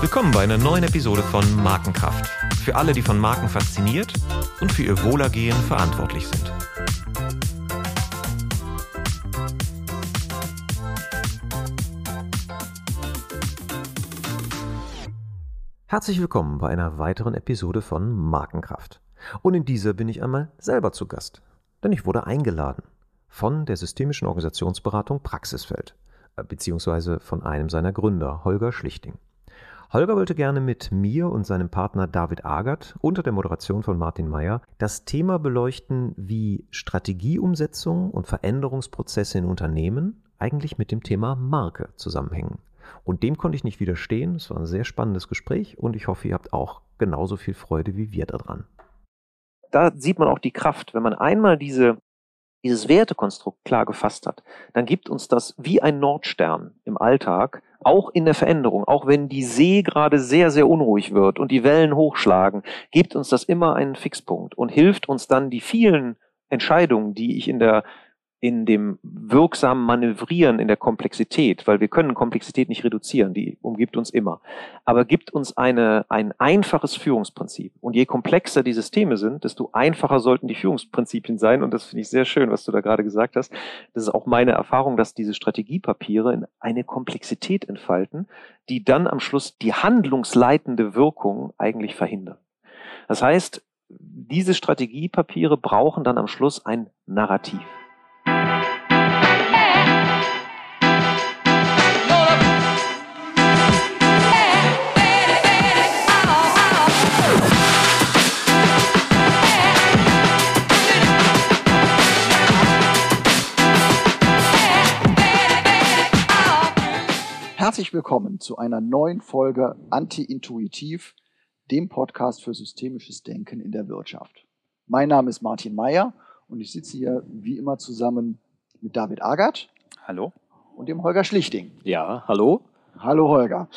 Willkommen bei einer neuen Episode von Markenkraft. Für alle, die von Marken fasziniert und für ihr Wohlergehen verantwortlich sind. Herzlich willkommen bei einer weiteren Episode von Markenkraft. Und in dieser bin ich einmal selber zu Gast, denn ich wurde eingeladen von der systemischen Organisationsberatung Praxisfeld, beziehungsweise von einem seiner Gründer, Holger Schlichting. Holger wollte gerne mit mir und seinem Partner David Agert unter der Moderation von Martin Mayer das Thema beleuchten, wie Strategieumsetzung und Veränderungsprozesse in Unternehmen eigentlich mit dem Thema Marke zusammenhängen. Und dem konnte ich nicht widerstehen. Es war ein sehr spannendes Gespräch und ich hoffe, ihr habt auch genauso viel Freude wie wir daran. Da sieht man auch die Kraft, wenn man einmal diese dieses Wertekonstrukt klar gefasst hat, dann gibt uns das wie ein Nordstern im Alltag, auch in der Veränderung, auch wenn die See gerade sehr, sehr unruhig wird und die Wellen hochschlagen, gibt uns das immer einen Fixpunkt und hilft uns dann die vielen Entscheidungen, die ich in der in dem wirksamen Manövrieren in der Komplexität, weil wir können Komplexität nicht reduzieren, die umgibt uns immer, aber gibt uns eine, ein einfaches Führungsprinzip. Und je komplexer die Systeme sind, desto einfacher sollten die Führungsprinzipien sein. Und das finde ich sehr schön, was du da gerade gesagt hast. Das ist auch meine Erfahrung, dass diese Strategiepapiere eine Komplexität entfalten, die dann am Schluss die handlungsleitende Wirkung eigentlich verhindern. Das heißt, diese Strategiepapiere brauchen dann am Schluss ein Narrativ. Herzlich willkommen zu einer neuen Folge Anti-Intuitiv, dem Podcast für systemisches Denken in der Wirtschaft. Mein Name ist Martin Meyer und ich sitze hier wie immer zusammen mit David Agert. Hallo. Und dem Holger Schlichting. Ja, hallo. Hallo Holger.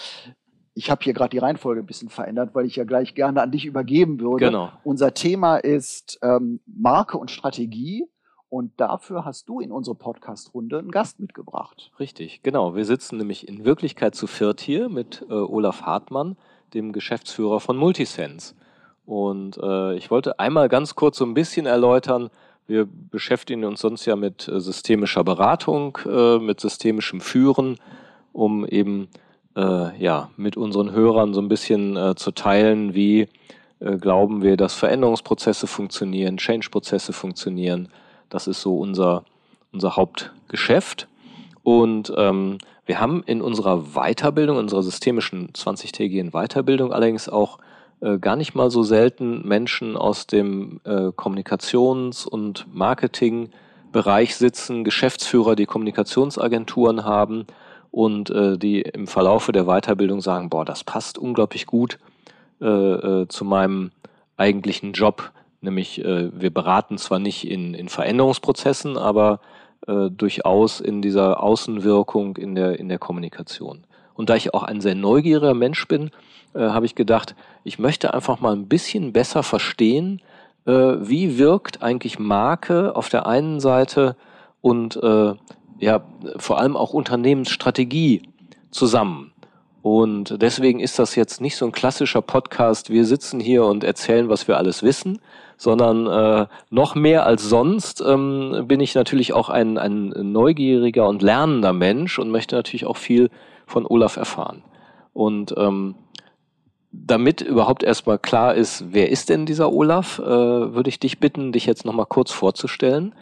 Ich habe hier gerade die Reihenfolge ein bisschen verändert, weil ich ja gleich gerne an dich übergeben würde. Genau. Unser Thema ist ähm, Marke und Strategie. Und dafür hast du in unsere Podcast-Runde einen Gast mitgebracht. Richtig, genau. Wir sitzen nämlich in Wirklichkeit zu viert hier mit äh, Olaf Hartmann, dem Geschäftsführer von Multisense. Und äh, ich wollte einmal ganz kurz so ein bisschen erläutern, wir beschäftigen uns sonst ja mit äh, systemischer Beratung, äh, mit systemischem Führen, um eben äh, ja, mit unseren Hörern so ein bisschen zu teilen, wie glauben wir, dass Veränderungsprozesse funktionieren, Change-Prozesse funktionieren, das ist so unser, unser Hauptgeschäft. Und ähm, wir haben in unserer Weiterbildung, unserer systemischen 20-tägigen Weiterbildung allerdings auch äh, gar nicht mal so selten Menschen aus dem äh, Kommunikations- und Marketingbereich sitzen, Geschäftsführer, die Kommunikationsagenturen haben und äh, die im Verlaufe der Weiterbildung sagen, boah, das passt unglaublich gut äh, äh, zu meinem eigentlichen Job, Nämlich, äh, wir beraten zwar nicht in, in Veränderungsprozessen, aber äh, durchaus in dieser Außenwirkung in der, in der Kommunikation. Und da ich auch ein sehr neugieriger Mensch bin, äh, habe ich gedacht, ich möchte einfach mal ein bisschen besser verstehen, äh, wie wirkt eigentlich Marke auf der einen Seite und äh, ja, vor allem auch Unternehmensstrategie zusammen. Und deswegen ist das jetzt nicht so ein klassischer Podcast, wir sitzen hier und erzählen, was wir alles wissen, sondern äh, noch mehr als sonst ähm, bin ich natürlich auch ein, ein neugieriger und lernender Mensch und möchte natürlich auch viel von Olaf erfahren. Und ähm, damit überhaupt erstmal klar ist, wer ist denn dieser Olaf, äh, würde ich dich bitten, dich jetzt nochmal kurz vorzustellen,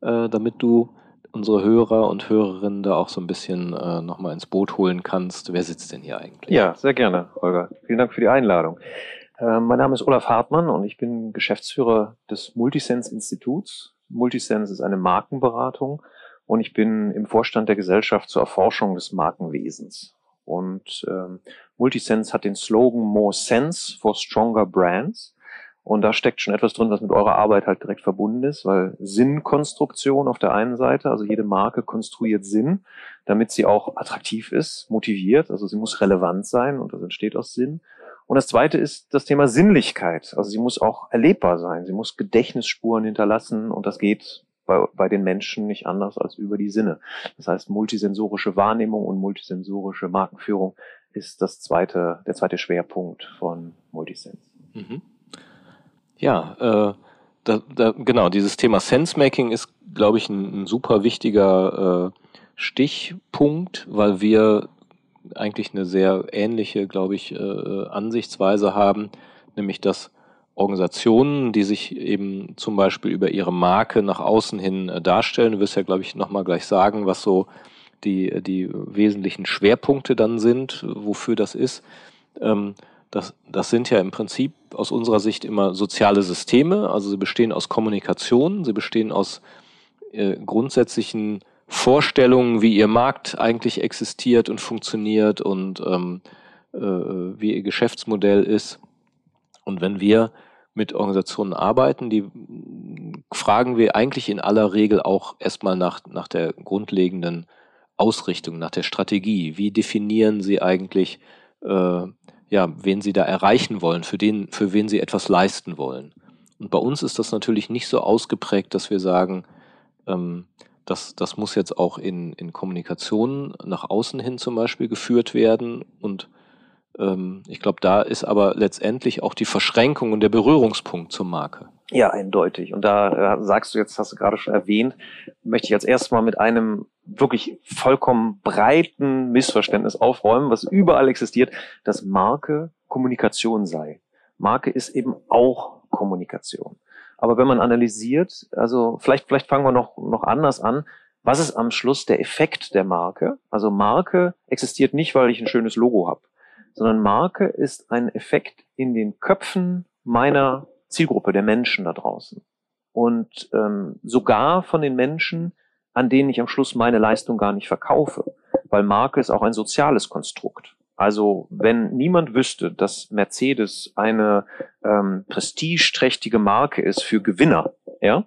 äh, damit du unsere Hörer und Hörerinnen da auch so ein bisschen äh, nochmal ins Boot holen kannst. Wer sitzt denn hier eigentlich? Ja, sehr gerne, Holger. Vielen Dank für die Einladung. Ähm, mein Name ist Olaf Hartmann und ich bin Geschäftsführer des Multisense Instituts. Multisense ist eine Markenberatung und ich bin im Vorstand der Gesellschaft zur Erforschung des Markenwesens. Und ähm, Multisense hat den Slogan More Sense for Stronger Brands. Und da steckt schon etwas drin, was mit eurer Arbeit halt direkt verbunden ist, weil Sinnkonstruktion auf der einen Seite, also jede Marke konstruiert Sinn, damit sie auch attraktiv ist, motiviert, also sie muss relevant sein und das entsteht aus Sinn. Und das zweite ist das Thema Sinnlichkeit. Also sie muss auch erlebbar sein. Sie muss Gedächtnisspuren hinterlassen und das geht bei, bei den Menschen nicht anders als über die Sinne. Das heißt, multisensorische Wahrnehmung und multisensorische Markenführung ist das zweite, der zweite Schwerpunkt von Multisense. Mhm. Ja, äh, da, da, genau, dieses Thema Sensemaking ist, glaube ich, ein, ein super wichtiger äh, Stichpunkt, weil wir eigentlich eine sehr ähnliche, glaube ich, äh, Ansichtsweise haben, nämlich dass Organisationen, die sich eben zum Beispiel über ihre Marke nach außen hin äh, darstellen, du wirst ja, glaube ich, nochmal gleich sagen, was so die, die wesentlichen Schwerpunkte dann sind, wofür das ist. Ähm, das, das sind ja im Prinzip aus unserer Sicht immer soziale Systeme, also sie bestehen aus Kommunikation, sie bestehen aus äh, grundsätzlichen Vorstellungen, wie ihr Markt eigentlich existiert und funktioniert und ähm, äh, wie ihr Geschäftsmodell ist. Und wenn wir mit Organisationen arbeiten, die fragen wir eigentlich in aller Regel auch erstmal nach, nach der grundlegenden Ausrichtung, nach der Strategie. Wie definieren sie eigentlich, äh, ja, wen sie da erreichen wollen, für den, für wen sie etwas leisten wollen? Und bei uns ist das natürlich nicht so ausgeprägt, dass wir sagen, ähm, das, das muss jetzt auch in, in Kommunikation nach außen hin zum Beispiel geführt werden. Und ähm, ich glaube, da ist aber letztendlich auch die Verschränkung und der Berührungspunkt zur Marke. Ja, eindeutig. Und da äh, sagst du jetzt, hast du gerade schon erwähnt, möchte ich jetzt erstmal mit einem wirklich vollkommen breiten Missverständnis aufräumen, was überall existiert, dass Marke Kommunikation sei. Marke ist eben auch Kommunikation. Aber wenn man analysiert, also vielleicht, vielleicht fangen wir noch, noch anders an. Was ist am Schluss der Effekt der Marke? Also Marke existiert nicht, weil ich ein schönes Logo habe, sondern Marke ist ein Effekt in den Köpfen meiner Zielgruppe, der Menschen da draußen. Und ähm, sogar von den Menschen, an denen ich am Schluss meine Leistung gar nicht verkaufe. Weil Marke ist auch ein soziales Konstrukt. Also wenn niemand wüsste, dass Mercedes eine ähm, prestigeträchtige Marke ist für Gewinner, ja,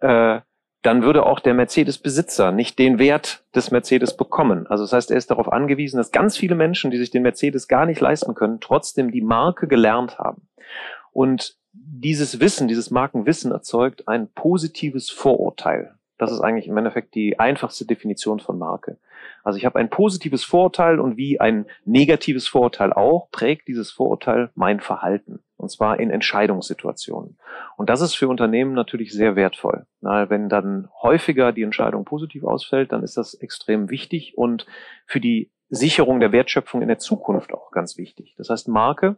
äh, dann würde auch der Mercedes-Besitzer nicht den Wert des Mercedes bekommen. Also das heißt, er ist darauf angewiesen, dass ganz viele Menschen, die sich den Mercedes gar nicht leisten können, trotzdem die Marke gelernt haben. Und dieses Wissen, dieses Markenwissen erzeugt ein positives Vorurteil. Das ist eigentlich im Endeffekt die einfachste Definition von Marke. Also ich habe ein positives Vorurteil und wie ein negatives Vorurteil auch, prägt dieses Vorurteil mein Verhalten. Und zwar in Entscheidungssituationen. Und das ist für Unternehmen natürlich sehr wertvoll. Na, wenn dann häufiger die Entscheidung positiv ausfällt, dann ist das extrem wichtig und für die Sicherung der Wertschöpfung in der Zukunft auch ganz wichtig. Das heißt, Marke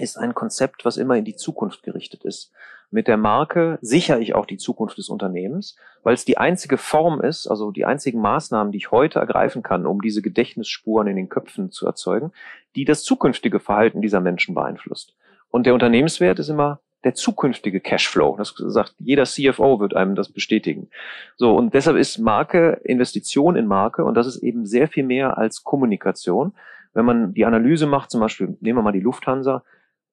ist ein Konzept, was immer in die Zukunft gerichtet ist. Mit der Marke sichere ich auch die Zukunft des Unternehmens, weil es die einzige Form ist, also die einzigen Maßnahmen, die ich heute ergreifen kann, um diese Gedächtnisspuren in den Köpfen zu erzeugen, die das zukünftige Verhalten dieser Menschen beeinflusst. Und der Unternehmenswert ist immer der zukünftige Cashflow. Das sagt jeder CFO wird einem das bestätigen. So und deshalb ist Marke Investition in Marke und das ist eben sehr viel mehr als Kommunikation. Wenn man die Analyse macht, zum Beispiel nehmen wir mal die Lufthansa,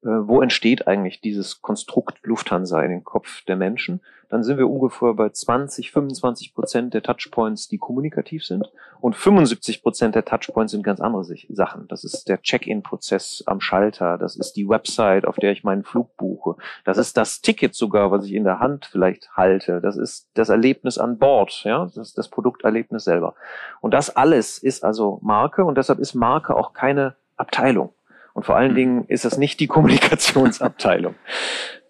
wo entsteht eigentlich dieses Konstrukt Lufthansa in den Kopf der Menschen, dann sind wir ungefähr bei 20, 25 Prozent der Touchpoints, die kommunikativ sind. Und 75 Prozent der Touchpoints sind ganz andere Sachen. Das ist der Check-in-Prozess am Schalter, das ist die Website, auf der ich meinen Flug buche, das ist das Ticket sogar, was ich in der Hand vielleicht halte, das ist das Erlebnis an Bord, ja, das ist das Produkterlebnis selber. Und das alles ist also Marke. Und deshalb ist Marke auch keine Abteilung. Und vor allen mhm. Dingen ist das nicht die Kommunikationsabteilung.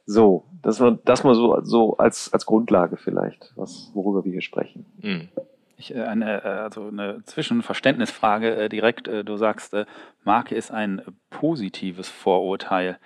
So, das war das mal so, so als, als Grundlage vielleicht, was, worüber wir hier sprechen. Mhm. Ich, äh, eine, äh, also eine Zwischenverständnisfrage äh, direkt. Du sagst, Marke ist ein positives Vorurteil.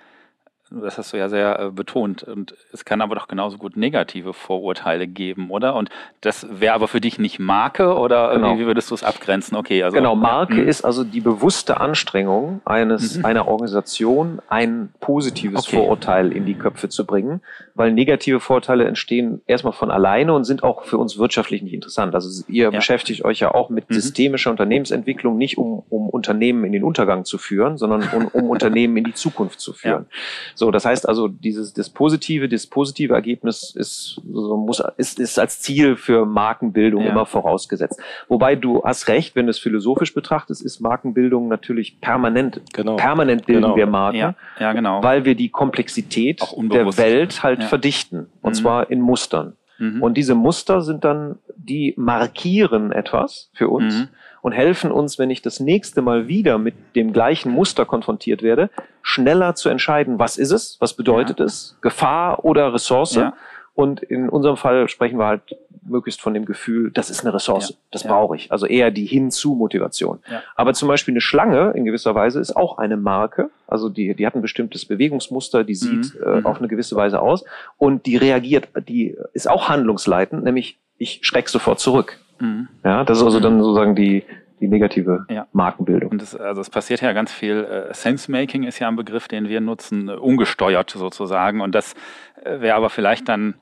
Das hast du ja sehr äh, betont. Und es kann aber doch genauso gut negative Vorurteile geben, oder? Und das wäre aber für dich nicht Marke oder genau. wie würdest du es abgrenzen? Okay, also genau. Marke hm. ist also die bewusste Anstrengung eines mhm. einer Organisation, ein positives okay. Vorurteil in die Köpfe zu bringen, weil negative Vorteile entstehen erstmal von alleine und sind auch für uns wirtschaftlich nicht interessant. Also ihr ja. beschäftigt euch ja auch mit mhm. systemischer Unternehmensentwicklung nicht um, um Unternehmen in den Untergang zu führen, sondern um, um Unternehmen in die Zukunft zu führen. Ja. So, das heißt also, dieses das positive, das positive Ergebnis ist so muss ist, ist als Ziel für Markenbildung ja. immer vorausgesetzt. Wobei du hast recht, wenn du es philosophisch betrachtest, ist Markenbildung natürlich permanent. Genau. Permanent bilden genau. wir Marken, ja. ja, genau. weil wir die Komplexität der Welt halt ja. verdichten und mhm. zwar in Mustern. Mhm. Und diese Muster sind dann, die markieren etwas für uns mhm. Und helfen uns, wenn ich das nächste Mal wieder mit dem gleichen Muster konfrontiert werde, schneller zu entscheiden, was ist es, was bedeutet ja. es, Gefahr oder Ressource. Ja. Und in unserem Fall sprechen wir halt möglichst von dem Gefühl, das ist eine Ressource, ja. das brauche ich. Also eher die Hinzu-Motivation. Aber zum Beispiel eine Schlange in gewisser Weise ist auch eine Marke. Also die, die hat ein bestimmtes Bewegungsmuster, die sieht mhm. äh, mhm. auf eine gewisse Weise aus und die reagiert, die ist auch handlungsleitend, nämlich ich schreck sofort zurück. Mhm. Ja, das ist also dann sozusagen die, die negative ja. Markenbildung. Und das, also es passiert ja ganz viel. Äh, Sense-Making ist ja ein Begriff, den wir nutzen, äh, ungesteuert sozusagen. Und das äh, wäre aber vielleicht dann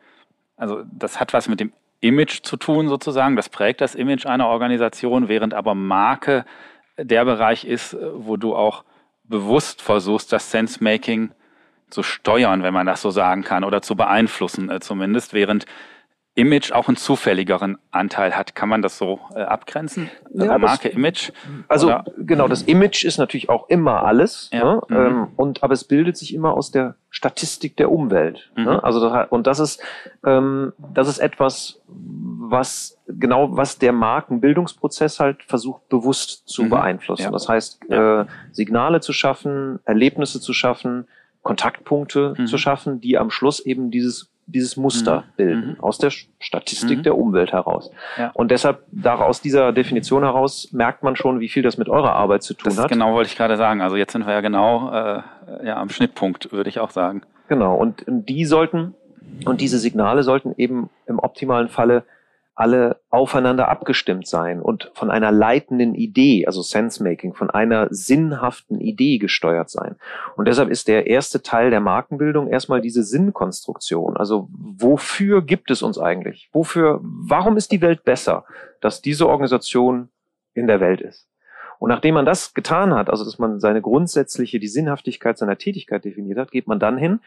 also das hat was mit dem Image zu tun sozusagen. Das prägt das Image einer Organisation, während aber Marke der Bereich ist, wo du auch bewusst versuchst, das Sense-Making zu steuern, wenn man das so sagen kann, oder zu beeinflussen äh, zumindest, während Image auch einen zufälligeren Anteil hat. Kann man das so äh, abgrenzen? Also ja, Marke, das, Image? Also oder? genau, das Image ist natürlich auch immer alles. Ja. Ne? Mhm. Ähm, und aber es bildet sich immer aus der Statistik der Umwelt. Ne? Mhm. Ne? Also das, und das ist ähm, das ist etwas, was genau was der Markenbildungsprozess halt versucht bewusst zu mhm. beeinflussen. Ja. Das heißt ja. äh, Signale zu schaffen, Erlebnisse zu schaffen, Kontaktpunkte mhm. zu schaffen, die am Schluss eben dieses dieses Muster mhm. bilden, mhm. aus der Statistik mhm. der Umwelt heraus. Ja. Und deshalb, aus dieser Definition heraus, merkt man schon, wie viel das mit eurer Arbeit zu tun das hat. Genau wollte ich gerade sagen. Also jetzt sind wir ja genau äh, ja, am Schnittpunkt, würde ich auch sagen. Genau, und die sollten, und diese Signale sollten eben im optimalen Falle alle aufeinander abgestimmt sein und von einer leitenden Idee, also Sense-Making, von einer sinnhaften Idee gesteuert sein. Und deshalb ist der erste Teil der Markenbildung erstmal diese Sinnkonstruktion. Also wofür gibt es uns eigentlich? Wofür, warum ist die Welt besser, dass diese Organisation in der Welt ist? Und nachdem man das getan hat, also dass man seine grundsätzliche, die Sinnhaftigkeit seiner Tätigkeit definiert hat, geht man dann hin,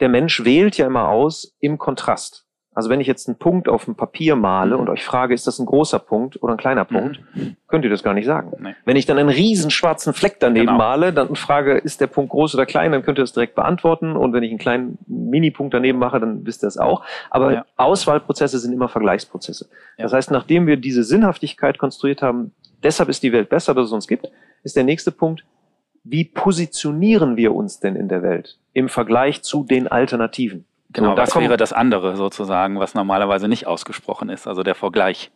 der Mensch wählt ja immer aus im Kontrast. Also wenn ich jetzt einen Punkt auf dem Papier male mhm. und euch frage, ist das ein großer Punkt oder ein kleiner Punkt, mhm. könnt ihr das gar nicht sagen. Nee. Wenn ich dann einen riesen schwarzen Fleck daneben genau. male, dann frage, ist der Punkt groß oder klein, dann könnt ihr das direkt beantworten. Und wenn ich einen kleinen Mini-Punkt daneben mache, dann wisst ihr es auch. Aber ja. Auswahlprozesse sind immer Vergleichsprozesse. Ja. Das heißt, nachdem wir diese Sinnhaftigkeit konstruiert haben, deshalb ist die Welt besser, dass es uns gibt, ist der nächste Punkt, wie positionieren wir uns denn in der Welt im Vergleich zu den Alternativen? Genau, so, das wäre das andere sozusagen, was normalerweise nicht ausgesprochen ist, also der Vergleich.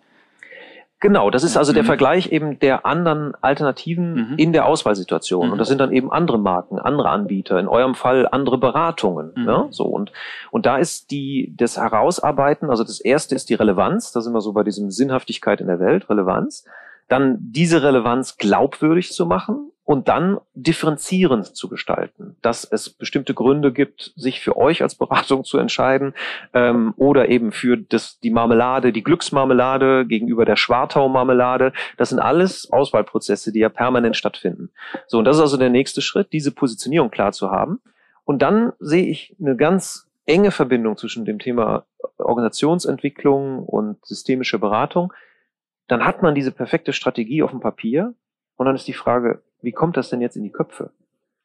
Genau, das ist also der mhm. Vergleich eben der anderen Alternativen mhm. in der Auswahlsituation. Mhm. Und das sind dann eben andere Marken, andere Anbieter, in eurem Fall andere Beratungen. Mhm. Ja, so und, und da ist die, das Herausarbeiten, also das erste ist die Relevanz, da sind wir so bei diesem Sinnhaftigkeit in der Welt, Relevanz. Dann diese Relevanz glaubwürdig zu machen und dann differenzierend zu gestalten, dass es bestimmte Gründe gibt, sich für euch als Beratung zu entscheiden ähm, oder eben für das, die Marmelade, die Glücksmarmelade gegenüber der Schwartau-Marmelade. Das sind alles Auswahlprozesse, die ja permanent stattfinden. So, und das ist also der nächste Schritt, diese Positionierung klar zu haben. Und dann sehe ich eine ganz enge Verbindung zwischen dem Thema Organisationsentwicklung und systemische Beratung. Dann hat man diese perfekte Strategie auf dem Papier und dann ist die Frage, wie kommt das denn jetzt in die Köpfe?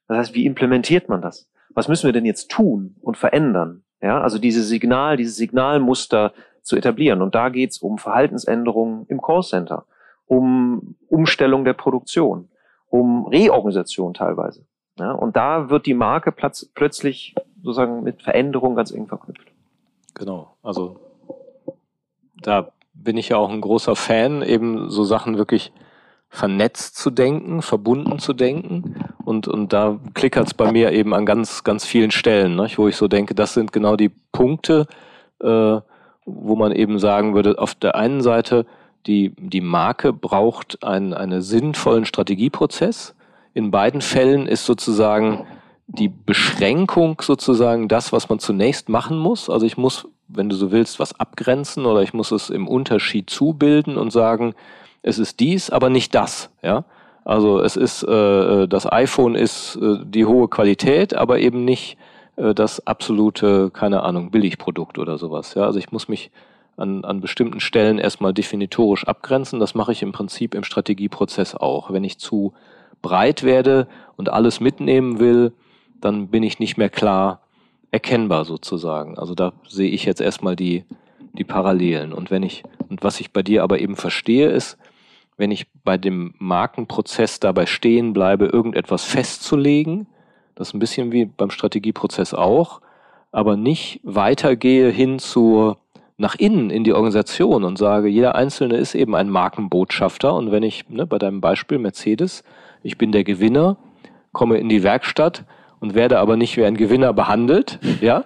Das heißt, wie implementiert man das? Was müssen wir denn jetzt tun und verändern? Ja, also diese Signal, dieses Signalmuster zu etablieren. Und da geht's um Verhaltensänderungen im Callcenter, um Umstellung der Produktion, um Reorganisation teilweise. Ja, und da wird die Marke platz, plötzlich sozusagen mit Veränderung ganz eng verknüpft. Genau, also da bin ich ja auch ein großer Fan, eben so Sachen wirklich vernetzt zu denken, verbunden zu denken. Und, und da klickert es bei mir eben an ganz, ganz vielen Stellen, ne, wo ich so denke, das sind genau die Punkte, äh, wo man eben sagen würde, auf der einen Seite, die, die Marke braucht einen, einen sinnvollen Strategieprozess. In beiden Fällen ist sozusagen die Beschränkung sozusagen das, was man zunächst machen muss. Also ich muss, wenn du so willst, was abgrenzen oder ich muss es im Unterschied zubilden und sagen, es ist dies, aber nicht das, ja. Also es ist, äh, das iPhone ist äh, die hohe Qualität, aber eben nicht äh, das absolute, keine Ahnung, Billigprodukt oder sowas. Ja, also ich muss mich an, an bestimmten Stellen erstmal definitorisch abgrenzen. Das mache ich im Prinzip im Strategieprozess auch. Wenn ich zu breit werde und alles mitnehmen will, dann bin ich nicht mehr klar erkennbar sozusagen. Also da sehe ich jetzt erstmal die, die Parallelen. Und wenn ich, und was ich bei dir aber eben verstehe, ist, wenn ich bei dem Markenprozess dabei stehen bleibe, irgendetwas festzulegen, das ist ein bisschen wie beim Strategieprozess auch, aber nicht weitergehe hin zur nach innen in die Organisation und sage, jeder Einzelne ist eben ein Markenbotschafter. Und wenn ich ne, bei deinem Beispiel Mercedes, ich bin der Gewinner, komme in die Werkstatt und werde aber nicht wie ein Gewinner behandelt, ja,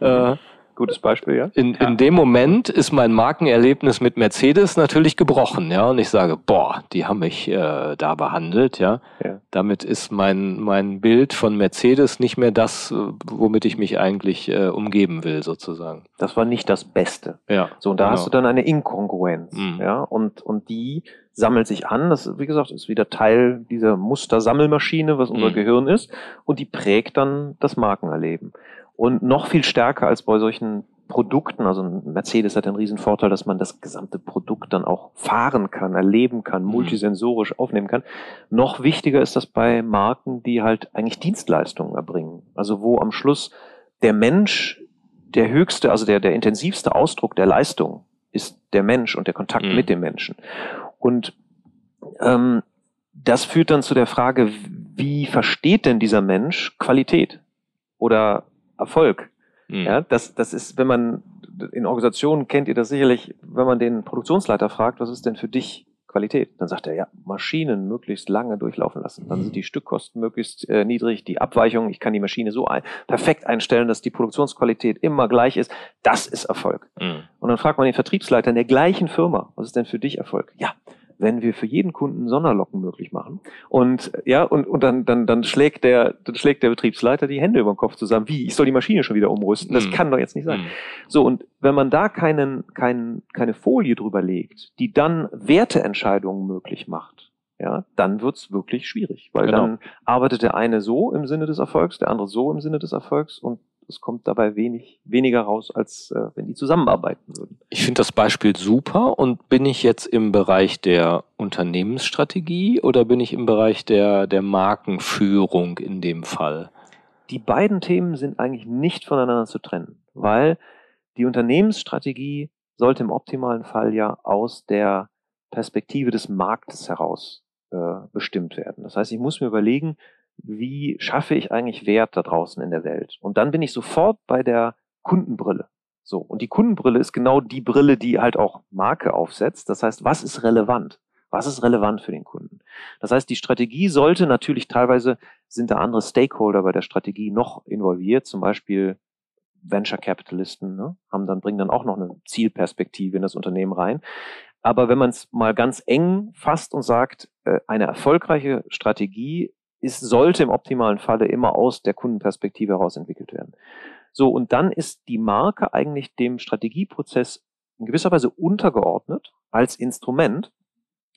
äh, Gutes Beispiel, ja. in, in dem Moment ist mein Markenerlebnis mit Mercedes natürlich gebrochen, ja. Und ich sage, boah, die haben mich äh, da behandelt, ja. Ja. Damit ist mein, mein Bild von Mercedes nicht mehr das, womit ich mich eigentlich äh, umgeben will, sozusagen. Das war nicht das Beste. Ja. So, und da genau. hast du dann eine Inkongruenz, Mhm. ja, und, und die sammelt sich an. Das, wie gesagt, ist wieder Teil dieser Mustersammelmaschine, was unser Mhm. Gehirn ist, und die prägt dann das Markenerleben. Und noch viel stärker als bei solchen Produkten, also Mercedes hat den riesen Vorteil, dass man das gesamte Produkt dann auch fahren kann, erleben kann, Mhm. multisensorisch aufnehmen kann. Noch wichtiger ist das bei Marken, die halt eigentlich Dienstleistungen erbringen. Also wo am Schluss der Mensch der höchste, also der, der intensivste Ausdruck der Leistung ist der Mensch und der Kontakt Mhm. mit dem Menschen. Und ähm, das führt dann zu der Frage, wie versteht denn dieser Mensch Qualität oder Erfolg? Mhm. Ja, das, das ist, wenn man in Organisationen kennt ihr das sicherlich, wenn man den Produktionsleiter fragt, was ist denn für dich Qualität? Dann sagt er, ja, Maschinen möglichst lange durchlaufen lassen. Dann sind die Stückkosten möglichst äh, niedrig, die Abweichung, ich kann die Maschine so ein, perfekt einstellen, dass die Produktionsqualität immer gleich ist. Das ist Erfolg. Mhm. Und dann fragt man den Vertriebsleiter in der gleichen Firma, was ist denn für dich Erfolg? Ja, wenn wir für jeden Kunden Sonderlocken möglich machen. Und ja, und, und dann, dann, dann schlägt der, dann schlägt der Betriebsleiter die Hände über den Kopf zusammen. Wie? Ich soll die Maschine schon wieder umrüsten? Das Mhm. kann doch jetzt nicht sein. Mhm. So, und wenn man da keinen, keinen, keine Folie drüber legt, die dann Werteentscheidungen möglich macht, ja, dann wird's wirklich schwierig. Weil Genau. dann arbeitet der eine so im Sinne des Erfolgs, der andere so im Sinne des Erfolgs und es kommt dabei wenig, weniger raus, als äh, wenn die zusammenarbeiten würden. Ich finde das Beispiel super und bin ich jetzt im Bereich der Unternehmensstrategie oder bin ich im Bereich der, der Markenführung in dem Fall? die beiden Themen sind eigentlich nicht voneinander zu trennen, weil die Unternehmensstrategie sollte im optimalen Fall ja aus der Perspektive des Marktes heraus äh, bestimmt werden. Das heißt, ich muss mir überlegen, wie schaffe ich eigentlich Wert da draußen in der Welt? Und dann bin ich sofort bei der Kundenbrille. So. Und die Kundenbrille ist genau die Brille, die halt auch Marke aufsetzt. Das heißt, was ist relevant? Was ist relevant für den Kunden? Das heißt, die Strategie sollte natürlich teilweise sind da andere Stakeholder bei der Strategie noch involviert, zum Beispiel Venture Capitalisten, ne, haben dann, bringen dann auch noch eine Zielperspektive in das Unternehmen rein. Aber wenn man es mal ganz eng fasst und sagt, äh, eine erfolgreiche Strategie ist, sollte im optimalen Falle immer aus der Kundenperspektive heraus entwickelt werden. So, und dann ist die Marke eigentlich dem Strategieprozess in gewisser Weise untergeordnet als Instrument,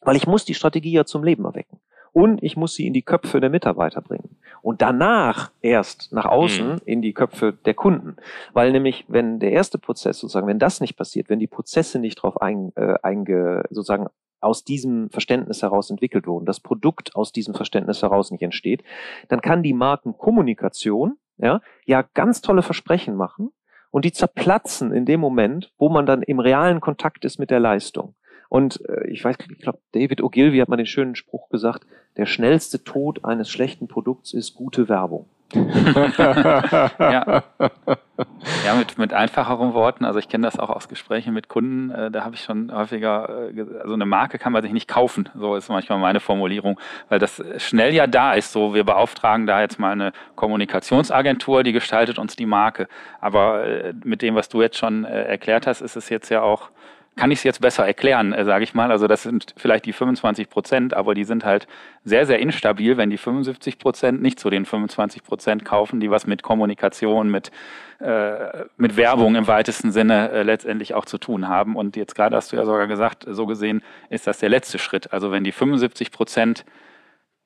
weil ich muss die Strategie ja zum Leben erwecken. Und ich muss sie in die Köpfe der Mitarbeiter bringen. Und danach erst nach außen Mhm. in die Köpfe der Kunden. Weil nämlich, wenn der erste Prozess sozusagen, wenn das nicht passiert, wenn die Prozesse nicht darauf ein, äh, einge, sozusagen aus diesem Verständnis heraus entwickelt wurden, das Produkt aus diesem Verständnis heraus nicht entsteht, dann kann die Markenkommunikation ja, ja ganz tolle Versprechen machen und die zerplatzen in dem Moment, wo man dann im realen Kontakt ist mit der Leistung. Und äh, ich weiß, ich glaube, David Ogilvy hat mal den schönen Spruch gesagt, der schnellste Tod eines schlechten Produkts ist gute Werbung. Ja. ja, mit, mit einfacheren Worten. Also ich kenne das auch aus Gesprächen mit Kunden. Äh, da habe ich schon häufiger, äh, also eine Marke kann man sich nicht kaufen. So ist manchmal meine Formulierung, weil das schnell ja da ist. So, wir beauftragen da jetzt mal eine Kommunikationsagentur, die gestaltet uns die Marke. Aber äh, mit dem, was du jetzt schon äh, erklärt hast, ist es jetzt ja auch kann ich es jetzt besser erklären, äh, sage ich mal. Also das sind vielleicht die 25 Prozent, aber die sind halt sehr, sehr instabil, wenn die 75 Prozent nicht zu den 25 Prozent kaufen, die was mit Kommunikation, mit, äh, mit Werbung im weitesten Sinne äh, letztendlich auch zu tun haben. Und jetzt gerade hast du ja sogar gesagt, so gesehen ist das der letzte Schritt. Also wenn die 75 Prozent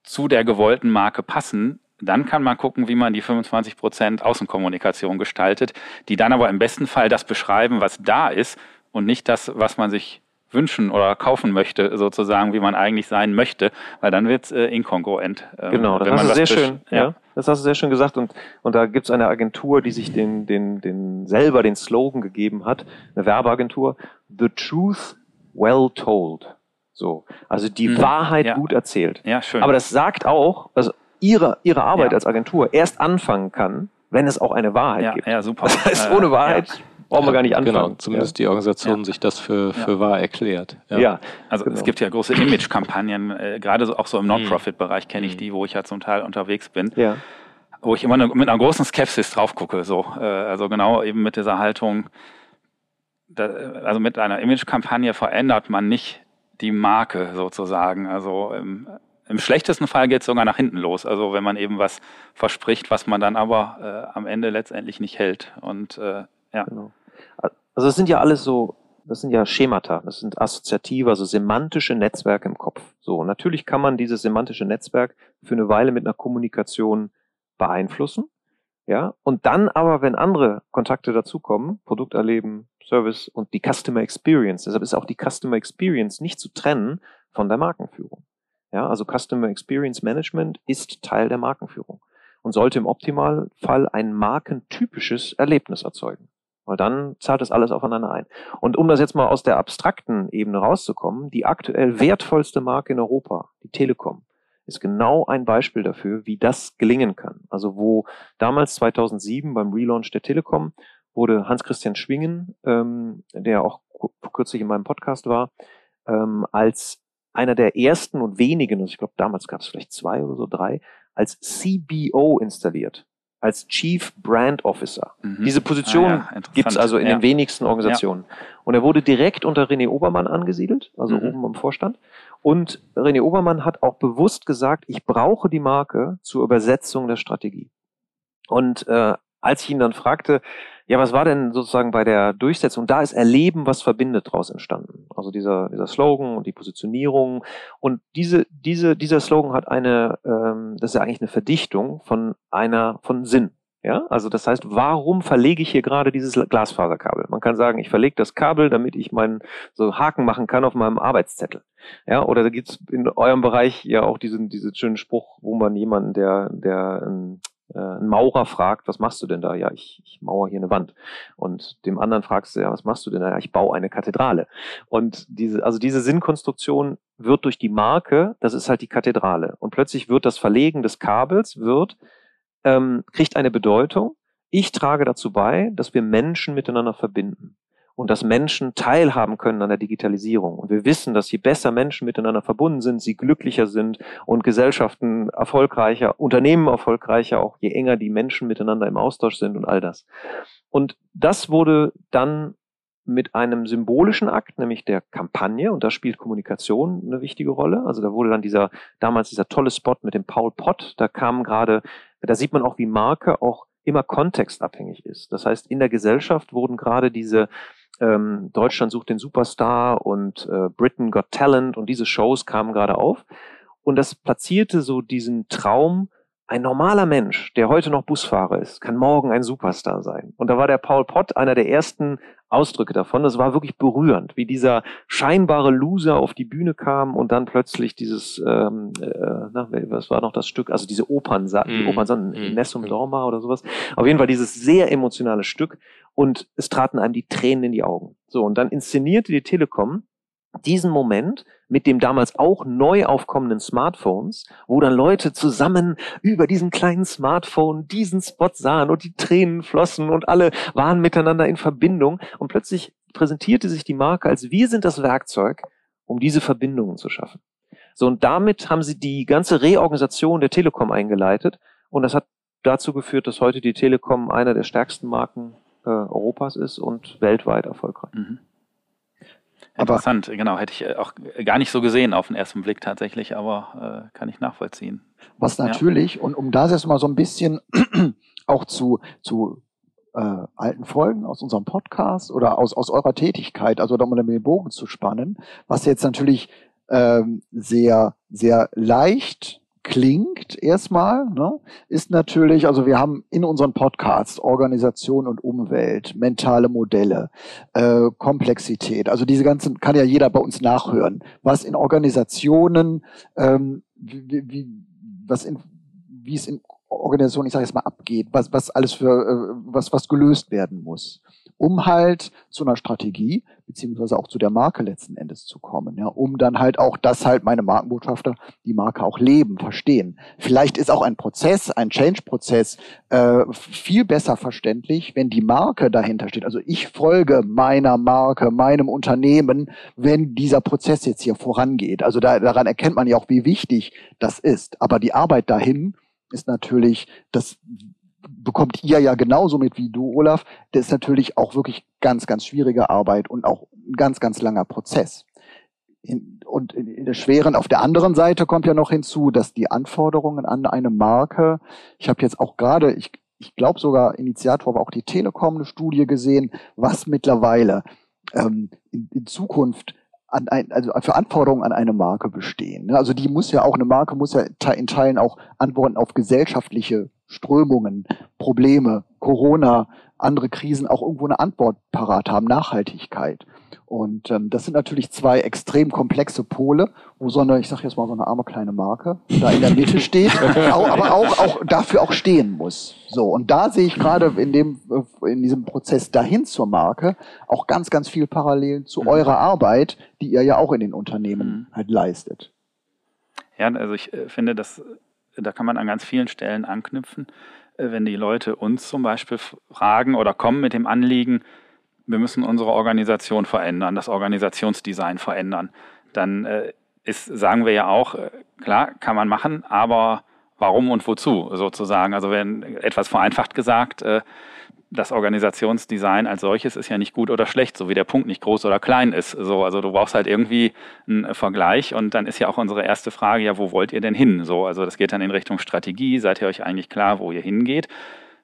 zu der gewollten Marke passen, dann kann man gucken, wie man die 25 Prozent Außenkommunikation gestaltet, die dann aber im besten Fall das beschreiben, was da ist und nicht das, was man sich wünschen oder kaufen möchte, sozusagen, wie man eigentlich sein möchte, weil dann wird es äh, inkongruent. Ähm, Genau, das hast du sehr schön, ja. das hast du sehr schön gesagt. Und, und da gibt es eine Agentur, die sich den, den, den selber den Slogan gegeben hat, eine Werbeagentur, The Truth Well Told. So, also die mhm. Wahrheit ja. gut erzählt. Ja, schön. Aber das sagt auch, dass ihre, ihre Arbeit ja. als Agentur erst anfangen kann, wenn es auch eine Wahrheit ja, gibt. Ja, super. Das heißt, ohne Wahrheit brauchen wir gar nicht anfangen. Genau, zumindest die Organisation sich das für, für wahr erklärt. Ja, also genau. es gibt ja große Image-Kampagnen, äh, gerade so, auch so im Non-Profit-Bereich kenne ich mhm. die, wo ich ja zum Teil unterwegs bin. Ja wo ich immer ne, mit einer großen Skepsis drauf gucke. So. Äh, also genau eben mit dieser Haltung, da, also mit einer Image-Kampagne verändert man nicht die Marke sozusagen. Also im, im schlechtesten Fall geht es sogar nach hinten los. Also wenn man eben was verspricht, was man dann aber äh, am Ende letztendlich nicht hält. Und äh, ja. Genau. Also das sind ja alles so, das sind ja Schemata, das sind assoziative, also semantische Netzwerke im Kopf. So, natürlich kann man dieses semantische Netzwerk für eine Weile mit einer Kommunikation beeinflussen. Ja, und dann aber, wenn andere Kontakte dazukommen, Produkt erleben, Service und die Customer Experience, deshalb ist auch die Customer Experience nicht zu trennen von der Markenführung. Ja, also Customer Experience Management ist Teil der Markenführung und sollte im Optimalfall ein markentypisches Erlebnis erzeugen. Weil dann zahlt das alles aufeinander ein. Und um das jetzt mal aus der abstrakten Ebene rauszukommen, die aktuell wertvollste Marke in Europa, die Telekom, ist genau ein Beispiel dafür, wie das gelingen kann. Also wo damals 2007 beim Relaunch der Telekom wurde Hans-Christian Schwingen, ähm, der auch kürzlich in meinem Podcast war, ähm, als einer der ersten und wenigen, also ich glaube damals gab es vielleicht zwei oder so drei, als CBO installiert, als Chief Brand Officer. Mhm. Diese Position ah, ja, gibt es also in ja. den wenigsten Organisationen. Ja. Und er wurde direkt unter René Obermann angesiedelt, also mhm. oben im Vorstand. Und René Obermann hat auch bewusst gesagt, ich brauche die Marke zur Übersetzung der Strategie. Und äh, als ich ihn dann fragte, ja, was war denn sozusagen bei der Durchsetzung? Da ist Erleben, was verbindet, daraus entstanden. Also dieser, dieser Slogan und die Positionierung. Und diese, diese, dieser Slogan hat eine, ähm, das ist ja eigentlich eine Verdichtung von einer, von Sinn. Ja, also das heißt, warum verlege ich hier gerade dieses Glasfaserkabel? Man kann sagen, ich verlege das Kabel, damit ich meinen so Haken machen kann auf meinem Arbeitszettel. Ja, oder da gibt's in eurem Bereich ja auch diesen, diesen schönen Spruch, wo man jemanden, der, der ein, äh, ein Maurer fragt, was machst du denn da? Ja, ich, ich mauere hier eine Wand. Und dem anderen fragst du, ja, was machst du denn da? Ja, ich baue eine Kathedrale. Und diese, also diese Sinnkonstruktion wird durch die Marke, das ist halt die Kathedrale. Und plötzlich wird das Verlegen des Kabels, wird ähm, kriegt eine Bedeutung. Ich trage dazu bei, dass wir Menschen miteinander verbinden und dass Menschen teilhaben können an der Digitalisierung. Und wir wissen, dass je besser Menschen miteinander verbunden sind, sie glücklicher sind und Gesellschaften erfolgreicher, Unternehmen erfolgreicher, auch je enger die Menschen miteinander im Austausch sind und all das. Und das wurde dann mit einem symbolischen Akt, nämlich der Kampagne, und da spielt Kommunikation eine wichtige Rolle. Also da wurde dann dieser, damals dieser tolle Spot mit dem Paul Pott, da kam gerade da sieht man auch, wie Marke auch immer kontextabhängig ist. Das heißt, in der Gesellschaft wurden gerade diese ähm, Deutschland sucht den Superstar und äh, Britain Got Talent und diese Shows kamen gerade auf. Und das platzierte so diesen Traum, ein normaler Mensch, der heute noch Busfahrer ist, kann morgen ein Superstar sein. Und da war der Paul Pott einer der ersten Ausdrücke davon. Das war wirklich berührend, wie dieser scheinbare Loser auf die Bühne kam und dann plötzlich dieses, ähm, äh, na, was war noch das Stück, also diese Opern, die Opern, mm. Nessum mm. Dorma oder sowas. Auf jeden Fall dieses sehr emotionale Stück und es traten einem die Tränen in die Augen. So, und dann inszenierte die Telekom diesen Moment mit dem damals auch neu aufkommenden Smartphones, wo dann Leute zusammen über diesen kleinen Smartphone diesen Spot sahen und die Tränen flossen und alle waren miteinander in Verbindung und plötzlich präsentierte sich die Marke als wir sind das Werkzeug, um diese Verbindungen zu schaffen. So und damit haben sie die ganze Reorganisation der Telekom eingeleitet und das hat dazu geführt, dass heute die Telekom einer der stärksten Marken äh, Europas ist und weltweit erfolgreich. Mhm. Interessant, aber, genau, hätte ich äh, auch gar nicht so gesehen auf den ersten Blick tatsächlich, aber äh, kann ich nachvollziehen. Was natürlich, ja. und um das jetzt mal so ein bisschen auch zu, zu äh, alten Folgen aus unserem Podcast oder aus, aus eurer Tätigkeit, also da mal den Bogen zu spannen, was jetzt natürlich ähm, sehr, sehr leicht klingt erstmal, ne, ist natürlich, also wir haben in unseren Podcasts Organisation und Umwelt, mentale Modelle, äh, Komplexität, also diese ganzen kann ja jeder bei uns nachhören, was in Organisationen, ähm, wie, wie, was in, wie es in Organisation, ich sage jetzt mal, abgeht, was, was alles für, äh, was, was gelöst werden muss um halt zu einer Strategie beziehungsweise auch zu der Marke letzten Endes zu kommen, ja, um dann halt auch, dass halt meine Markenbotschafter die Marke auch leben, verstehen. Vielleicht ist auch ein Prozess, ein Change-Prozess äh, viel besser verständlich, wenn die Marke dahinter steht. Also ich folge meiner Marke, meinem Unternehmen, wenn dieser Prozess jetzt hier vorangeht. Also da, daran erkennt man ja auch, wie wichtig das ist. Aber die Arbeit dahin ist natürlich das bekommt ihr ja genauso mit wie du, Olaf. Das ist natürlich auch wirklich ganz, ganz schwierige Arbeit und auch ein ganz, ganz langer Prozess. Und in der schweren, auf der anderen Seite kommt ja noch hinzu, dass die Anforderungen an eine Marke, ich habe jetzt auch gerade, ich, ich glaube sogar Initiator war auch die Telekom eine Studie gesehen, was mittlerweile ähm, in, in Zukunft an ein, also für Anforderungen an eine Marke bestehen. Ne? Also die muss ja auch, eine Marke muss ja in Teilen auch antworten auf gesellschaftliche Strömungen, Probleme, Corona, andere Krisen auch irgendwo eine Antwort parat haben, Nachhaltigkeit. Und ähm, das sind natürlich zwei extrem komplexe Pole, wo so eine, ich sag jetzt mal so eine arme kleine Marke da in der Mitte steht, aber auch, auch dafür auch stehen muss. So und da sehe ich gerade in dem äh, in diesem Prozess dahin zur Marke auch ganz ganz viel Parallelen zu mhm. eurer Arbeit, die ihr ja auch in den Unternehmen mhm. halt leistet. Ja, also ich äh, finde, dass da kann man an ganz vielen Stellen anknüpfen. Äh, wenn die Leute uns zum Beispiel fragen oder kommen mit dem Anliegen, wir müssen unsere Organisation verändern, das Organisationsdesign verändern, dann äh, ist, sagen wir ja auch, äh, klar, kann man machen, aber warum und wozu sozusagen? Also wenn etwas vereinfacht gesagt, das Organisationsdesign als solches ist ja nicht gut oder schlecht, so wie der Punkt nicht groß oder klein ist. So, also du brauchst halt irgendwie einen Vergleich und dann ist ja auch unsere erste Frage, ja, wo wollt ihr denn hin? So, also das geht dann in Richtung Strategie. Seid ihr euch eigentlich klar, wo ihr hingeht, äh,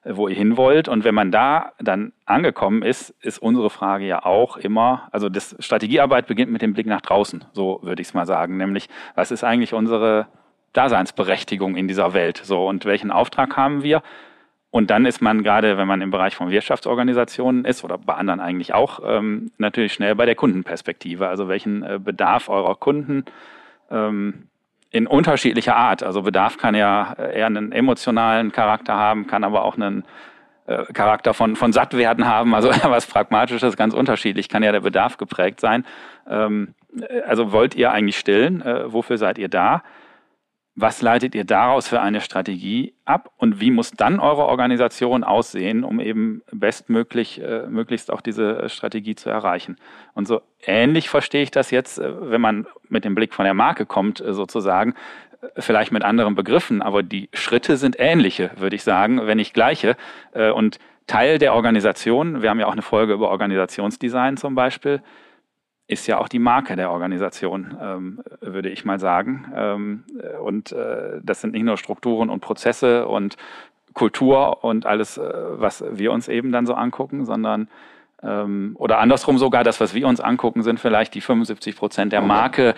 wo ihr hin wollt? Und wenn man da dann angekommen ist, ist unsere Frage ja auch immer, also das Strategiearbeit beginnt mit dem Blick nach draußen, so würde ich es mal sagen, nämlich was ist eigentlich unsere Daseinsberechtigung in dieser Welt? So, und welchen Auftrag haben wir? Und dann ist man gerade, wenn man im Bereich von Wirtschaftsorganisationen ist oder bei anderen eigentlich auch, ähm, natürlich schnell bei der Kundenperspektive. Also welchen äh, Bedarf eurer Kunden ähm, in unterschiedlicher Art. Also Bedarf kann ja eher einen emotionalen Charakter haben, kann aber auch einen äh, Charakter von, von Sattwerden haben. Also was Pragmatisches, ganz unterschiedlich, kann ja der Bedarf geprägt sein. Ähm, äh, also wollt ihr eigentlich stillen? Äh, wofür seid ihr da? Was leitet ihr daraus für eine Strategie ab und wie muss dann eure Organisation aussehen, um eben bestmöglich, äh, möglichst auch diese äh, Strategie zu erreichen? Und so ähnlich verstehe ich das jetzt, äh, wenn man mit dem Blick von der Marke kommt, äh, sozusagen, vielleicht mit anderen Begriffen, aber die Schritte sind ähnliche, würde ich sagen, wenn nicht gleiche. Und Teil der Organisation, wir haben ja auch eine Folge über Organisationsdesign zum Beispiel, ist ja auch die Marke der Organisation, ähm, würde ich mal sagen. Ähm, und äh, das sind nicht nur Strukturen und Prozesse und Kultur und alles, äh, was wir uns eben dann so angucken, sondern oder andersrum sogar, das, was wir uns angucken, sind vielleicht die 75 Prozent der Marke,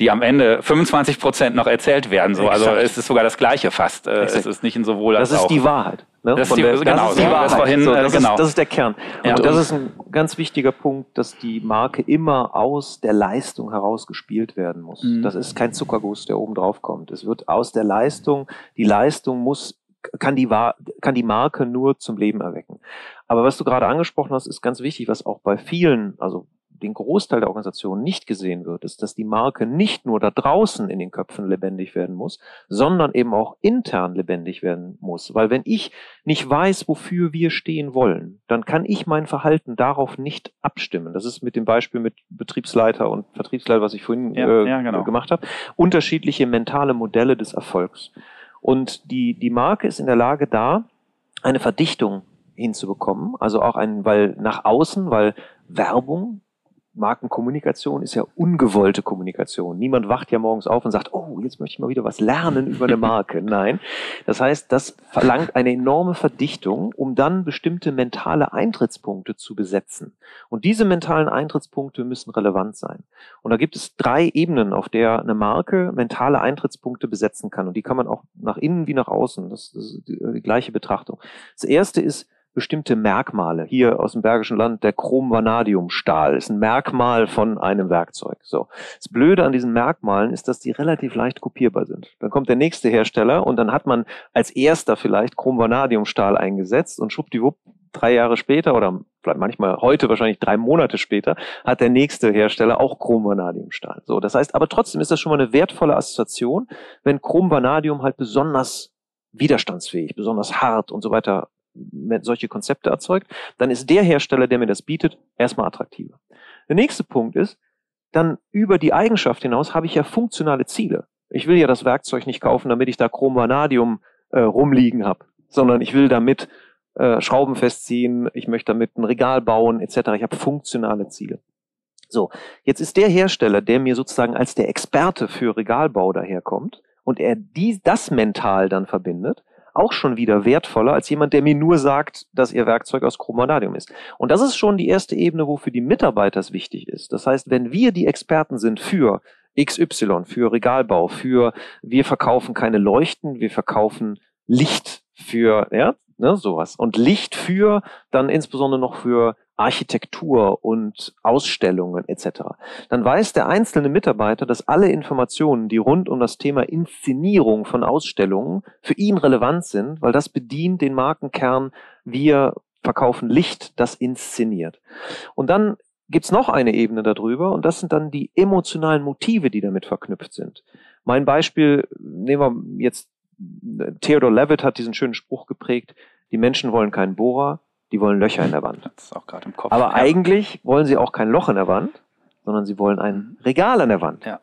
die am Ende 25 Prozent noch erzählt werden. So. Also es ist sogar das Gleiche fast. Äh, es ist nicht in sowohl als auch. Das ist die Wahrheit. Ne? Das, ist die, der, genau, das ist die Wahrheit. Vorhin, so, äh, das, genau. ist, das ist der Kern. Und, Ja, das und- ist ein ganz wichtiger Punkt, dass die Marke immer aus der Leistung heraus gespielt werden muss. Mhm. Das ist kein Zuckerguss, der oben drauf kommt. Es wird aus der Leistung, die Leistung muss, kann die, kann die Marke nur zum Leben erwecken. Aber was du gerade angesprochen hast, ist ganz wichtig, was auch bei vielen, also den Großteil der Organisationen nicht gesehen wird, ist, dass die Marke nicht nur da draußen in den Köpfen lebendig werden muss, sondern eben auch intern lebendig werden muss. Weil wenn ich nicht weiß, wofür wir stehen wollen, dann kann ich mein Verhalten darauf nicht abstimmen. Das ist mit dem Beispiel mit Betriebsleiter und Vertriebsleiter, was ich vorhin Ja, äh, ja, genau. gemacht habe, unterschiedliche mentale Modelle des Erfolgs. Und die, die Marke ist in der Lage da, eine Verdichtung hinzubekommen, also auch ein, weil nach außen, weil Werbung, Markenkommunikation ist ja ungewollte Kommunikation. Niemand wacht ja morgens auf und sagt, oh, jetzt möchte ich mal wieder was lernen über eine Marke. Nein. Das heißt, das verlangt eine enorme Verdichtung, um dann bestimmte mentale Eintrittspunkte zu besetzen. Und diese mentalen Eintrittspunkte müssen relevant sein. Und da gibt es drei Ebenen, auf der eine Marke mentale Eintrittspunkte besetzen kann. Und die kann man auch nach innen wie nach außen. Das, ist die, die gleiche Betrachtung. Das erste ist, bestimmte Merkmale. Hier aus dem Bergischen Land der Chrom-Vanadium-Stahl ist ein Merkmal von einem Werkzeug. So. Das Blöde an diesen Merkmalen ist, dass die relativ leicht kopierbar sind. Dann kommt der nächste Hersteller und dann hat man als erster vielleicht Chrom-Vanadium-Stahl eingesetzt und schwuppdiwupp drei Jahre später oder vielleicht manchmal heute wahrscheinlich drei Monate später hat der nächste Hersteller auch Chrom-Vanadium-Stahl. So, das heißt, aber trotzdem ist das schon mal eine wertvolle Assoziation, wenn Chrom-Vanadium halt besonders widerstandsfähig, besonders hart und so weiter solche Konzepte erzeugt, dann ist der Hersteller, der mir das bietet, erstmal attraktiver. Der nächste Punkt ist, dann über die Eigenschaft hinaus habe ich ja funktionale Ziele. Ich will ja das Werkzeug nicht kaufen, damit ich da Chrom-Vanadium äh, rumliegen habe, sondern ich will damit äh, Schrauben festziehen, ich möchte damit ein Regal bauen, etc. Ich habe funktionale Ziele. So, jetzt ist der Hersteller, der mir sozusagen als der Experte für Regalbau daherkommt und er die, das mental dann verbindet, auch schon wieder wertvoller als jemand, der mir nur sagt, dass ihr Werkzeug aus Chromonadium ist. Und das ist schon die erste Ebene, wofür die Mitarbeiter es wichtig ist. Das heißt, wenn wir die Experten sind für XY, für Regalbau, für wir verkaufen keine Leuchten, wir verkaufen Licht für, ja, ne, sowas. Und Licht für, dann insbesondere noch für Architektur und Ausstellungen etc. Dann weiß der einzelne Mitarbeiter, dass alle Informationen, die rund um das Thema Inszenierung von Ausstellungen für ihn relevant sind, weil das bedient den Markenkern, wir verkaufen Licht, das inszeniert. Und dann gibt's noch eine Ebene darüber und das sind dann die emotionalen Motive, die damit verknüpft sind. Mein Beispiel, nehmen wir jetzt, Theodor Levitt hat diesen schönen Spruch geprägt, die Menschen wollen keinen Bohrer, die wollen Löcher in der Wand. Das ist auch gerade im Kopf. Aber ja. eigentlich wollen sie auch kein Loch in der Wand, sondern sie wollen ein Regal an der Wand. Ja,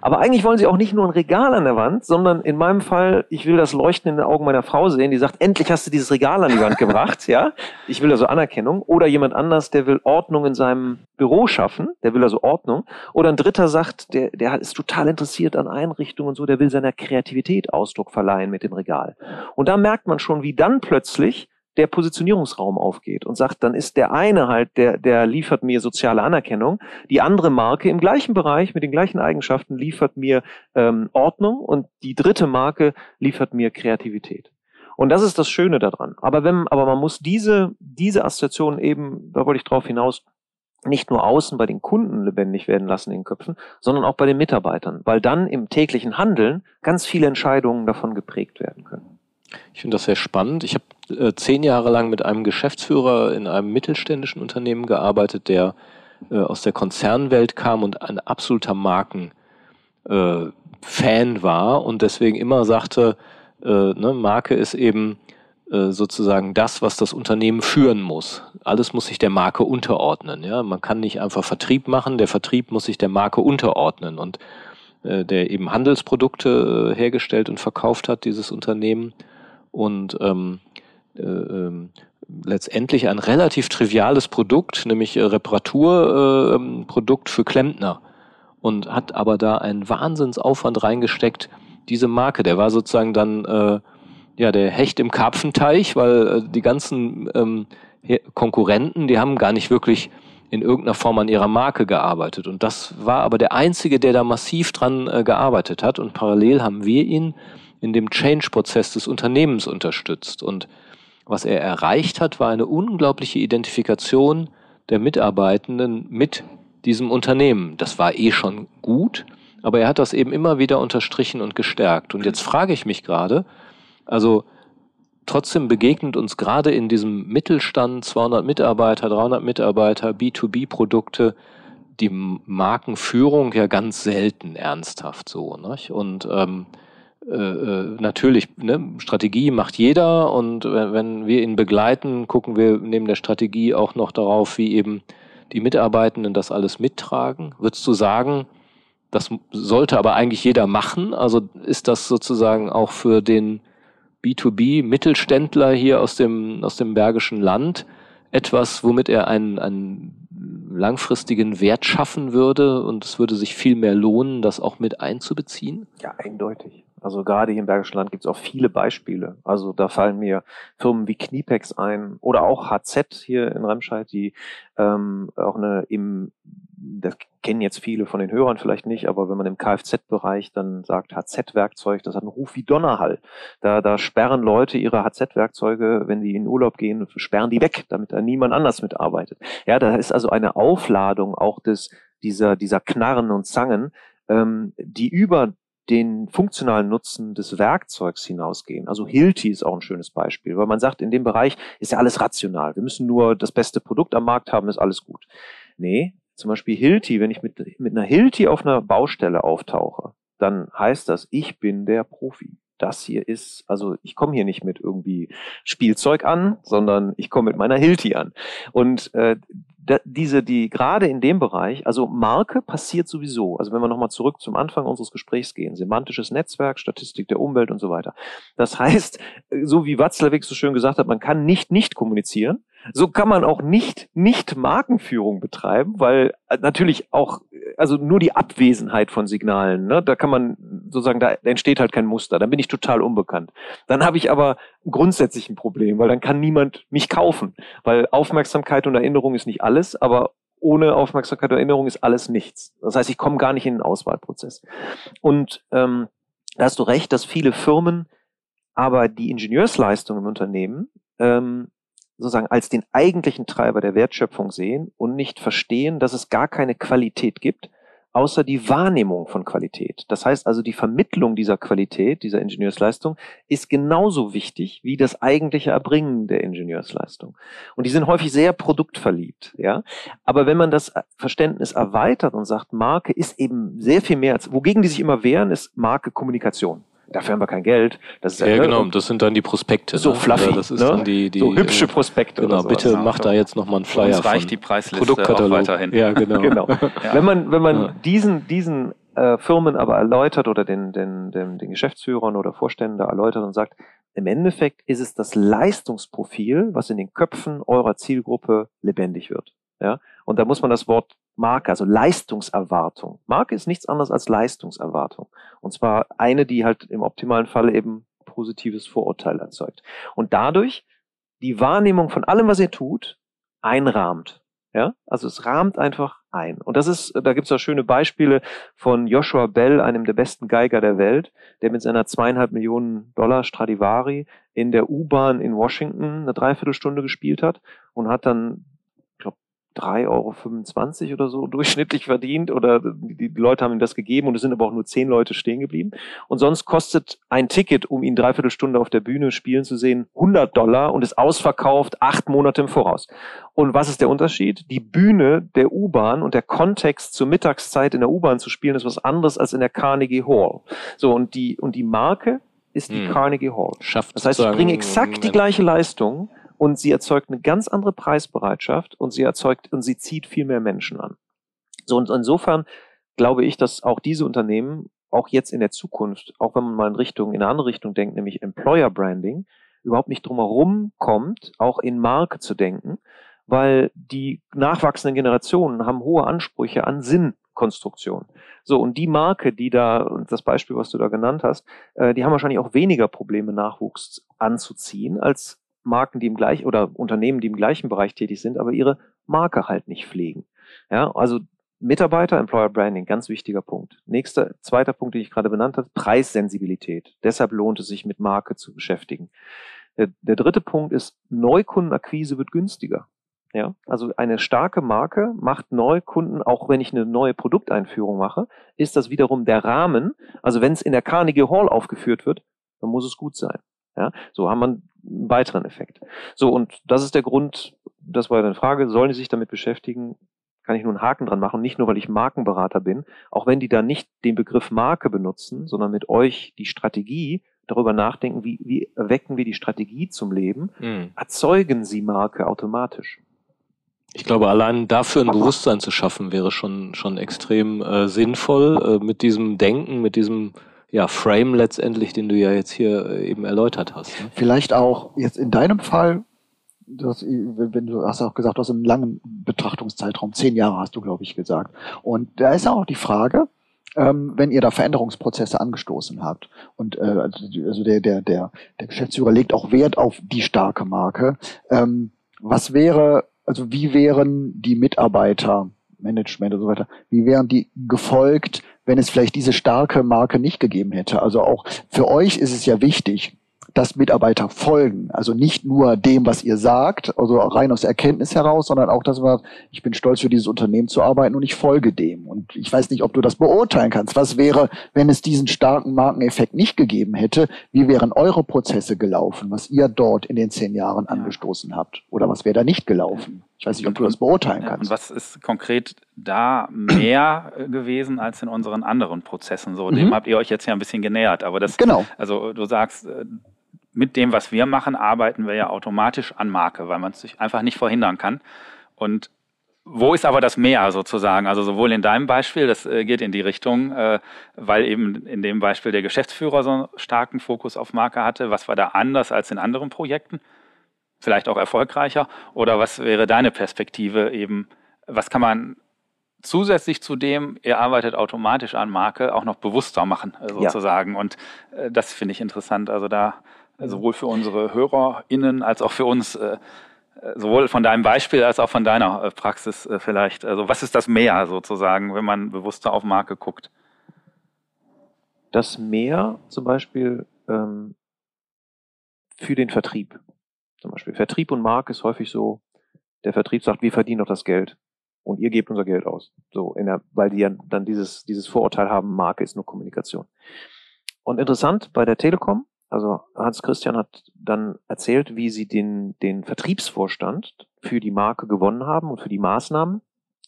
Aber eigentlich wollen sie auch nicht nur ein Regal an der Wand, sondern in meinem Fall, ich will das Leuchten in den Augen meiner Frau sehen, die sagt, endlich hast du dieses Regal an die Wand gebracht, ja. Ich will also Anerkennung. Oder jemand anders, der will Ordnung in seinem Büro schaffen, der will also Ordnung. Oder ein Dritter sagt, der, der ist total interessiert an Einrichtungen und so, der will seiner Kreativität Ausdruck verleihen mit dem Regal. Und da merkt man schon, wie dann plötzlich der Positionierungsraum aufgeht und sagt, dann ist der eine halt, der, der liefert mir soziale Anerkennung, die andere Marke im gleichen Bereich mit den gleichen Eigenschaften liefert mir ähm, Ordnung und die dritte Marke liefert mir Kreativität. Und das ist das Schöne daran. Aber wenn, aber man muss diese, diese Assoziation eben, da wollte ich drauf hinaus, nicht nur außen bei den Kunden lebendig werden lassen in den Köpfen, sondern auch bei den Mitarbeitern, weil dann im täglichen Handeln ganz viele Entscheidungen davon geprägt werden können. Ich finde das sehr spannend. Ich habe zehn Jahre lang mit einem Geschäftsführer in einem mittelständischen Unternehmen gearbeitet, der äh, aus der Konzernwelt kam und ein absoluter Markenfan äh, war und deswegen immer sagte, äh, ne, Marke ist eben äh, sozusagen das, was das Unternehmen führen muss. Alles muss sich der Marke unterordnen. Ja? Man kann nicht einfach Vertrieb machen, der Vertrieb muss sich der Marke unterordnen. Und äh, der eben Handelsprodukte hergestellt und verkauft hat, dieses Unternehmen, und ähm, äh, äh, letztendlich ein relativ triviales Produkt, nämlich äh, Reparaturprodukt äh, für Klempner und hat aber da einen Wahnsinnsaufwand reingesteckt, diese Marke, der war sozusagen dann äh, ja der Hecht im Karpfenteich, weil äh, die ganzen ähm, Konkurrenten, die haben gar nicht wirklich in irgendeiner Form an ihrer Marke gearbeitet. Und das war aber der Einzige, der da massiv dran äh, gearbeitet hat. Und parallel haben wir ihn in dem Change-Prozess des Unternehmens unterstützt. Und was er erreicht hat, war eine unglaubliche Identifikation der Mitarbeitenden mit diesem Unternehmen. Das war eh schon gut, aber er hat das eben immer wieder unterstrichen und gestärkt. Und jetzt frage ich mich gerade, also trotzdem begegnet uns gerade in diesem Mittelstand 200 Mitarbeiter, 300 Mitarbeiter, B2B-Produkte, die Markenführung ja ganz selten ernsthaft so. Nicht? Und ähm, äh, äh, natürlich, ne, Strategie macht jeder und wenn wir ihn begleiten, gucken wir neben der Strategie auch noch darauf, wie eben die Mitarbeitenden das alles mittragen. Würdest du sagen, das sollte aber eigentlich jeder machen? Also ist das sozusagen auch für den B2B-Mittelständler hier aus dem, aus dem Bergischen Land etwas, womit er einen, einen langfristigen Wert schaffen würde und es würde sich viel mehr lohnen, das auch mit einzubeziehen? Ja, eindeutig. Also gerade hier im Bergischen Land gibt es auch viele Beispiele. Also da fallen mir Firmen wie Kniepex ein oder auch HZ hier in Remscheid, die ähm, auch eine im das kennen jetzt viele von den Hörern vielleicht nicht, aber wenn man im Kfz-Bereich dann sagt HZ-Werkzeug, das hat einen Ruf wie Donnerhall. Da, da sperren Leute ihre HZ-Werkzeuge, wenn sie in Urlaub gehen, sperren die weg, damit da niemand anders mitarbeitet. Ja, da ist also eine Aufladung auch des, dieser, dieser Knarren und Zangen, ähm, die über den funktionalen Nutzen des Werkzeugs hinausgehen. Also Hilti ist auch ein schönes Beispiel, weil man sagt, in dem Bereich ist ja alles rational. Wir müssen nur das beste Produkt am Markt haben, ist alles gut. Nee, zum Beispiel Hilti, wenn ich mit, mit einer Hilti auf einer Baustelle auftauche, dann heißt das, ich bin der Profi. Das hier ist, also ich komme hier nicht mit irgendwie Spielzeug an, sondern ich komme mit meiner Hilti an. Und äh, diese, die gerade in dem Bereich, also Marke passiert sowieso. Also wenn wir nochmal zurück zum Anfang unseres Gesprächs gehen, semantisches Netzwerk, Statistik der Umwelt und so weiter. Das heißt, so wie Watzlawick so schön gesagt hat, man kann nicht nicht kommunizieren. So kann man auch nicht nicht Markenführung betreiben, weil äh, natürlich auch also nur die Abwesenheit von Signalen, ne, da kann man sozusagen da entsteht halt kein Muster, dann bin ich total unbekannt. Dann habe ich aber grundsätzlich ein Problem, weil dann kann niemand mich kaufen, weil Aufmerksamkeit und Erinnerung ist nicht alles, aber ohne Aufmerksamkeit und Erinnerung ist alles nichts. Das heißt, ich komme gar nicht in den Auswahlprozess. Und ähm, da hast du recht, dass viele Firmen aber die Ingenieursleistung im Unternehmen ähm, sozusagen als den eigentlichen Treiber der Wertschöpfung sehen und nicht verstehen, dass es gar keine Qualität gibt, außer die Wahrnehmung von Qualität. Das heißt also, die Vermittlung dieser Qualität, dieser Ingenieursleistung, ist genauso wichtig wie das eigentliche Erbringen der Ingenieursleistung. Und die sind häufig sehr produktverliebt, ja. Aber wenn man das Verständnis erweitert und sagt, Marke ist eben sehr viel mehr als, wogegen die sich immer wehren, ist Marke Kommunikation dafür haben wir kein Geld. Das ist ja, ja genau, das sind dann die Prospekte. So ne? fluffy, das ist ne? dann die, die, so hübsche Prospekte. Genau, bitte genau. mach da jetzt nochmal einen Flyer. Uns reicht die Preisliste auch weiterhin. Ja, genau. genau. Ja. Wenn man, wenn man ja. diesen, diesen äh, Firmen aber erläutert oder den, den, den, den Geschäftsführern oder Vorständen da erläutert und sagt, im Endeffekt ist es das Leistungsprofil, was in den Köpfen eurer Zielgruppe lebendig wird. Ja? Und da muss man das Wort Marke, also Leistungserwartung. Marke ist nichts anderes als Leistungserwartung. Und zwar eine, die halt im optimalen Falle eben positives Vorurteil erzeugt. Und dadurch die Wahrnehmung von allem, was ihr tut, einrahmt. Ja, also es rahmt einfach ein. Und das ist, da gibt es auch schöne Beispiele von Joshua Bell, einem der besten Geiger der Welt, der mit seiner zweieinhalb Millionen Dollar Stradivari in der U-Bahn in Washington eine Dreiviertelstunde gespielt hat und hat dann 3,25 Euro oder so durchschnittlich verdient oder die Leute haben ihm das gegeben und es sind aber auch nur zehn Leute stehen geblieben. Und sonst kostet ein Ticket, um ihn dreiviertel Stunde auf der Bühne spielen zu sehen, 100 Dollar und ist ausverkauft acht Monate im Voraus. Und was ist der Unterschied? Die Bühne der U-Bahn und der Kontext zur Mittagszeit in der U-Bahn zu spielen ist was anderes als in der Carnegie Hall. So, und die, und die Marke ist die hm. Carnegie Hall. Schafft das heißt, ich bringe exakt die gleiche Leistung und sie erzeugt eine ganz andere Preisbereitschaft und sie erzeugt und sie zieht viel mehr Menschen an. So und insofern glaube ich, dass auch diese Unternehmen auch jetzt in der Zukunft, auch wenn man mal in Richtung, in eine andere Richtung denkt, nämlich Employer Branding, überhaupt nicht drumherum kommt, auch in Marke zu denken, weil die nachwachsenden Generationen haben hohe Ansprüche an Sinnkonstruktion. So, und die Marke, die da, das Beispiel, was du da genannt hast, äh, die haben wahrscheinlich auch weniger Probleme, Nachwuchs anzuziehen, als Marken, die im gleichen oder Unternehmen, die im gleichen Bereich tätig sind, aber ihre Marke halt nicht pflegen. Ja, also Mitarbeiter, Employer Branding, ganz wichtiger Punkt. Nächster, zweiter Punkt, den ich gerade benannt habe, Preissensibilität. Deshalb lohnt es sich, mit Marke zu beschäftigen. Der, der dritte Punkt ist, Neukundenakquise wird günstiger. Ja, also eine starke Marke macht Neukunden, auch wenn ich eine neue Produkteinführung mache, ist das wiederum der Rahmen. Also wenn es in der Carnegie Hall aufgeführt wird, dann muss es gut sein. Ja, so haben wir einen weiteren Effekt. So, und das ist der Grund, das war ja eine Frage, sollen die sich damit beschäftigen? Kann ich nur einen Haken dran machen, nicht nur, weil ich Markenberater bin, auch wenn die da nicht den Begriff Marke benutzen, sondern mit euch die Strategie darüber nachdenken, wie, wie erwecken wir die Strategie zum Leben, mhm. erzeugen sie Marke automatisch. Ich glaube, allein dafür ein Bewusstsein zu schaffen, wäre schon, schon extrem äh, sinnvoll, äh, mit diesem Denken, mit diesem ja, Frame letztendlich, den du ja jetzt hier äh, eben erläutert hast. Ne? Vielleicht auch jetzt in deinem Fall, das, wenn du hast auch gesagt, du hast einen langen Betrachtungszeitraum, zehn Jahre hast du, glaube ich, gesagt. Und da ist auch die Frage, ähm, wenn ihr da Veränderungsprozesse angestoßen habt und äh, also, also der, der, der, der Geschäftsführer legt auch Wert auf die starke Marke. Ähm, was wäre, also wie wären die Mitarbeiter Management und so weiter, wie wären die gefolgt, wenn es vielleicht diese starke Marke nicht gegeben hätte? Also auch für euch ist es ja wichtig, dass Mitarbeiter folgen. Also nicht nur dem, was ihr sagt, also rein aus Erkenntnis heraus, sondern auch, dass man, ich bin stolz für dieses Unternehmen zu arbeiten und ich folge dem. Und ich weiß nicht, ob du das beurteilen kannst. Was wäre, wenn es diesen starken Markeneffekt nicht gegeben hätte? Wie wären eure Prozesse gelaufen, was ihr dort in den zehn Jahren angestoßen habt? Oder was wäre da nicht gelaufen? Ich weiß nicht, ob du das beurteilen kannst. Und was ist konkret da mehr gewesen als in unseren anderen Prozessen? So, dem mhm. habt ihr euch jetzt ja ein bisschen genähert. Aber das, genau. also du sagst, äh, mit dem, was wir machen, arbeiten wir ja automatisch an Marke, weil man es sich einfach nicht verhindern kann. Und wo ist aber das Mehr sozusagen? Also sowohl in deinem Beispiel, das äh, geht in die Richtung, äh, weil eben in dem Beispiel der Geschäftsführer so einen starken Fokus auf Marke hatte. Was war da anders als in anderen Projekten? Vielleicht auch erfolgreicher? Oder was wäre deine Perspektive eben? Was kann man zusätzlich zu dem, ihr arbeitet automatisch an Marke, auch noch bewusster machen, äh, sozusagen? Ja. Und das finde ich interessant. Also da sowohl für unsere HörerInnen als auch für uns, äh, sowohl von deinem Beispiel als auch von deiner äh, Praxis äh, vielleicht. Also was ist das Mehr sozusagen, wenn man bewusster auf Marke guckt? Das Mehr zum Beispiel ähm, für den Vertrieb. Zum Beispiel Vertrieb und Marke ist häufig so, der Vertrieb sagt, wir verdienen doch das Geld und ihr gebt unser Geld aus. So, in der, weil die ja dann dieses, dieses Vorurteil haben, Marke ist nur Kommunikation. Und interessant bei der Telekom also Hans Christian hat dann erzählt, wie sie den, den Vertriebsvorstand für die Marke gewonnen haben und für die Maßnahmen.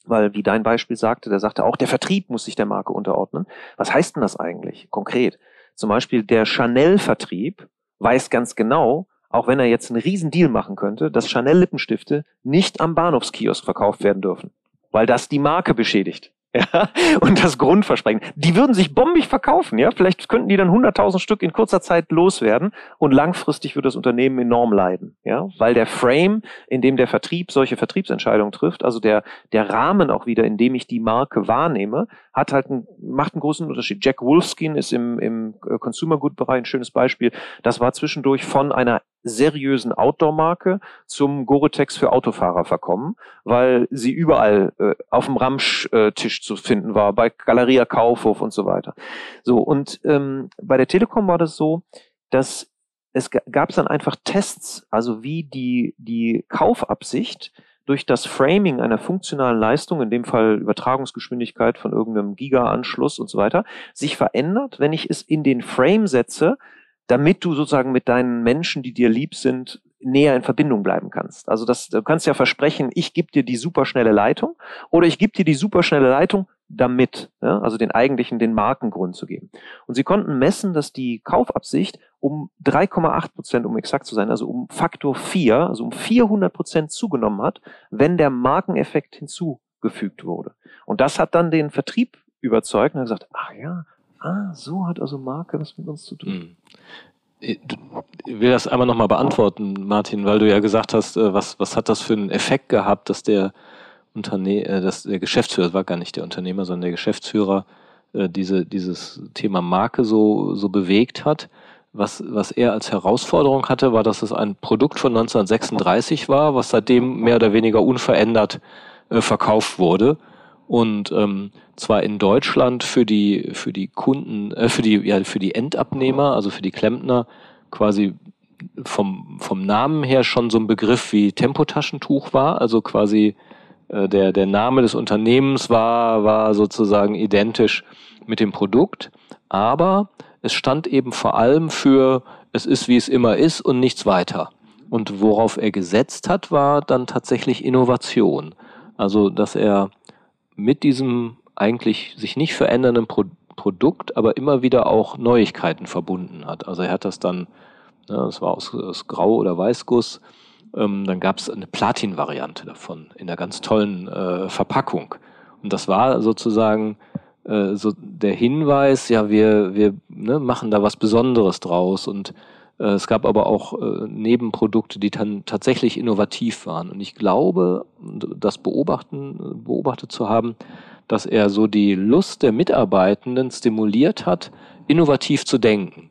Weil, wie dein Beispiel sagte, der sagte auch, der Vertrieb muss sich der Marke unterordnen. Was heißt denn das eigentlich konkret? Zum Beispiel der Chanel-Vertrieb weiß ganz genau, auch wenn er jetzt einen riesen Deal machen könnte, dass Chanel-Lippenstifte nicht am Bahnhofskiosk verkauft werden dürfen, weil das die Marke beschädigt. Ja, und das Grundversprechen. Die würden sich bombig verkaufen, ja. Vielleicht könnten die dann 100.000 Stück in kurzer Zeit loswerden und langfristig würde das Unternehmen enorm leiden, ja. Weil der Frame, in dem der Vertrieb solche Vertriebsentscheidungen trifft, also der, der Rahmen auch wieder, in dem ich die Marke wahrnehme, hat halt einen, macht einen großen Unterschied. Jack Wolfskin ist im, im Consumer Good Bereich ein schönes Beispiel. Das war zwischendurch von einer seriösen Outdoor-Marke zum Gore-Tex für Autofahrer verkommen, weil sie überall äh, auf dem Ramsch-Tisch zu finden war, bei Galeria Kaufhof und so weiter. So, und ähm, bei der Telekom war das so, dass es gab dann einfach Tests, also wie die, die Kaufabsicht durch das Framing einer funktionalen Leistung, in dem Fall Übertragungsgeschwindigkeit von irgendeinem Giga-Anschluss und so weiter, sich verändert, wenn ich es in den Frame setze, damit du sozusagen mit deinen Menschen, die dir lieb sind, näher in Verbindung bleiben kannst. Also das, du kannst ja versprechen, ich gebe dir die superschnelle Leitung oder ich gebe dir die superschnelle Leitung damit, ja, also den eigentlichen, den Markengrund zu geben. Und sie konnten messen, dass die Kaufabsicht um 3,8 Prozent, um exakt zu sein, also um Faktor 4, also um 400 Prozent zugenommen hat, wenn der Markeneffekt hinzugefügt wurde. Und das hat dann den Vertrieb überzeugt und hat gesagt, ach ja, Ah, so hat also Marke was mit uns zu tun. Hm. Ich will das einmal nochmal beantworten, Martin, weil du ja gesagt hast, äh, was, was hat das für einen Effekt gehabt, dass der Unterne äh, dass der Geschäftsführer, das war gar nicht der Unternehmer, sondern der Geschäftsführer, äh, diese, dieses Thema Marke so, so bewegt hat. Was, was er als Herausforderung hatte, war, dass es ein Produkt von 1936 war, was seitdem mehr oder weniger unverändert äh, verkauft wurde und ähm, zwar in Deutschland für die für die Kunden äh, für die ja für die Endabnehmer also für die Klempner quasi vom vom Namen her schon so ein Begriff wie Tempotaschentuch war. Also quasi äh, der der Name des Unternehmens war war sozusagen identisch mit dem Produkt. Aber es stand eben vor allem für es ist wie es immer ist und nichts weiter. Und worauf er gesetzt hat war dann tatsächlich Innovation. Also dass er mit diesem eigentlich sich nicht verändernden Pro Produkt, aber immer wieder auch Neuigkeiten verbunden hat. Also er hat das dann, ne, das war aus, aus Grau- oder Weißguss, ähm, dann gab es eine Platin-Variante davon in einer ganz tollen äh, Verpackung. Und das war sozusagen äh, so der Hinweis, ja, wir, wir ne, machen da was Besonderes draus und es gab aber auch äh, Nebenprodukte, die dann tatsächlich innovativ waren. Und ich glaube, das beobachten, beobachtet zu haben, dass er so die Lust der Mitarbeitenden stimuliert hat, innovativ zu denken.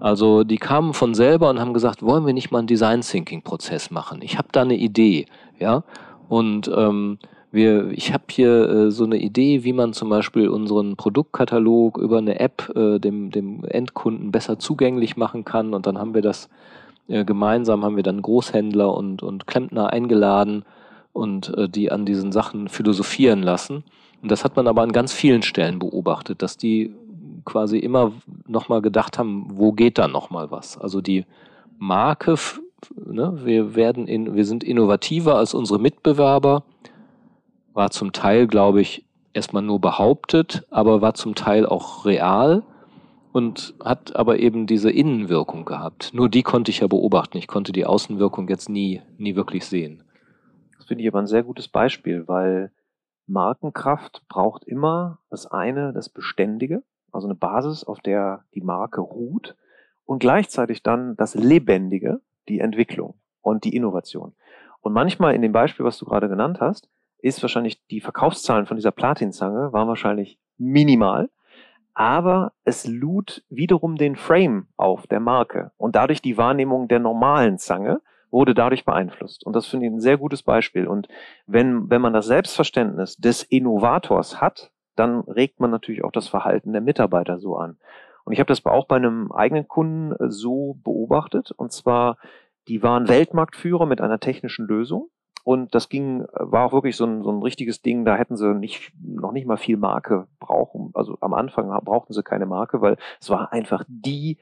Also die kamen von selber und haben gesagt, wollen wir nicht mal einen Design Thinking Prozess machen? Ich habe da eine Idee, ja. Und ähm, wir, ich habe hier äh, so eine Idee, wie man zum Beispiel unseren Produktkatalog über eine App äh, dem, dem Endkunden besser zugänglich machen kann. Und dann haben wir das äh, gemeinsam, haben wir dann Großhändler und, und Klempner eingeladen und äh, die an diesen Sachen philosophieren lassen. Und das hat man aber an ganz vielen Stellen beobachtet, dass die quasi immer nochmal gedacht haben, wo geht da nochmal was? Also die Marke, ne, wir werden in, wir sind innovativer als unsere Mitbewerber war zum Teil, glaube ich, erstmal nur behauptet, aber war zum Teil auch real und hat aber eben diese Innenwirkung gehabt. Nur die konnte ich ja beobachten. Ich konnte die Außenwirkung jetzt nie, nie wirklich sehen. Das finde ich aber ein sehr gutes Beispiel, weil Markenkraft braucht immer das eine, das Beständige, also eine Basis, auf der die Marke ruht und gleichzeitig dann das Lebendige, die Entwicklung und die Innovation. Und manchmal in dem Beispiel, was du gerade genannt hast, ist wahrscheinlich, die Verkaufszahlen von dieser Platinzange waren wahrscheinlich minimal, aber es lud wiederum den Frame auf der Marke und dadurch die Wahrnehmung der normalen Zange wurde dadurch beeinflusst. Und das finde ich ein sehr gutes Beispiel. Und wenn, wenn man das Selbstverständnis des Innovators hat, dann regt man natürlich auch das Verhalten der Mitarbeiter so an. Und ich habe das auch bei einem eigenen Kunden äh, so beobachtet. Und zwar, die waren Weltmarktführer mit einer technischen Lösung und das ging, war auch wirklich so ein, so ein richtiges Ding. Da hätten sie nicht, noch nicht mal viel Marke brauchen. Also am Anfang brauchten sie keine Marke, weil es war einfach die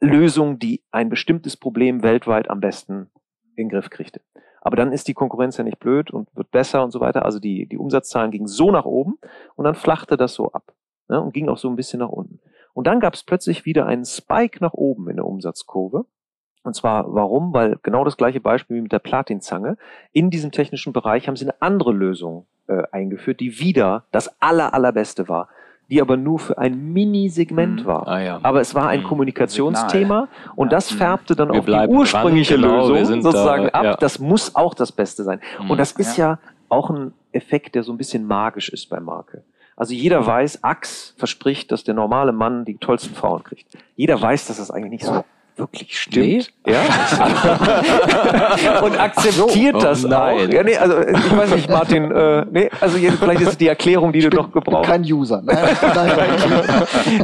Lösung, die ein bestimmtes Problem weltweit am besten in den Griff kriegte. Aber dann ist die Konkurrenz ja nicht blöd und wird besser und so weiter. Also die, die Umsatzzahlen gingen so nach oben und dann flachte das so ab ne, und ging auch so ein bisschen nach unten. Und dann gab es plötzlich wieder einen Spike nach oben in der Umsatzkurve. Und zwar warum? Weil genau das gleiche Beispiel wie mit der Platinzange. In diesem technischen Bereich haben sie eine andere Lösung äh, eingeführt, die wieder das aller, allerbeste war, die aber nur für ein Mini-Segment mhm. war. Ah, ja. Aber es war ein mhm. Kommunikationsthema und ja. das mhm. färbte dann wir auf die ursprüngliche dran, genau, Lösung sozusagen da, ab. Ja. Das muss auch das Beste sein. Mhm. Und das ist ja. auch ein Effekt, der so ein bisschen magisch ist bei Marke. Also jeder mhm. weiß, Axe verspricht, dass der normale Mann die tollsten Frauen kriegt. Jeder weiß, dass das eigentlich nicht so wirklich stimmt. Nee. Ja? und akzeptiert so, das oh, nein. auch. Ja, nee, also ich weiß nicht, Martin, äh, nee, also jetzt, vielleicht ist es die Erklärung, die ich du noch gebrauchst. Kein User. Ne?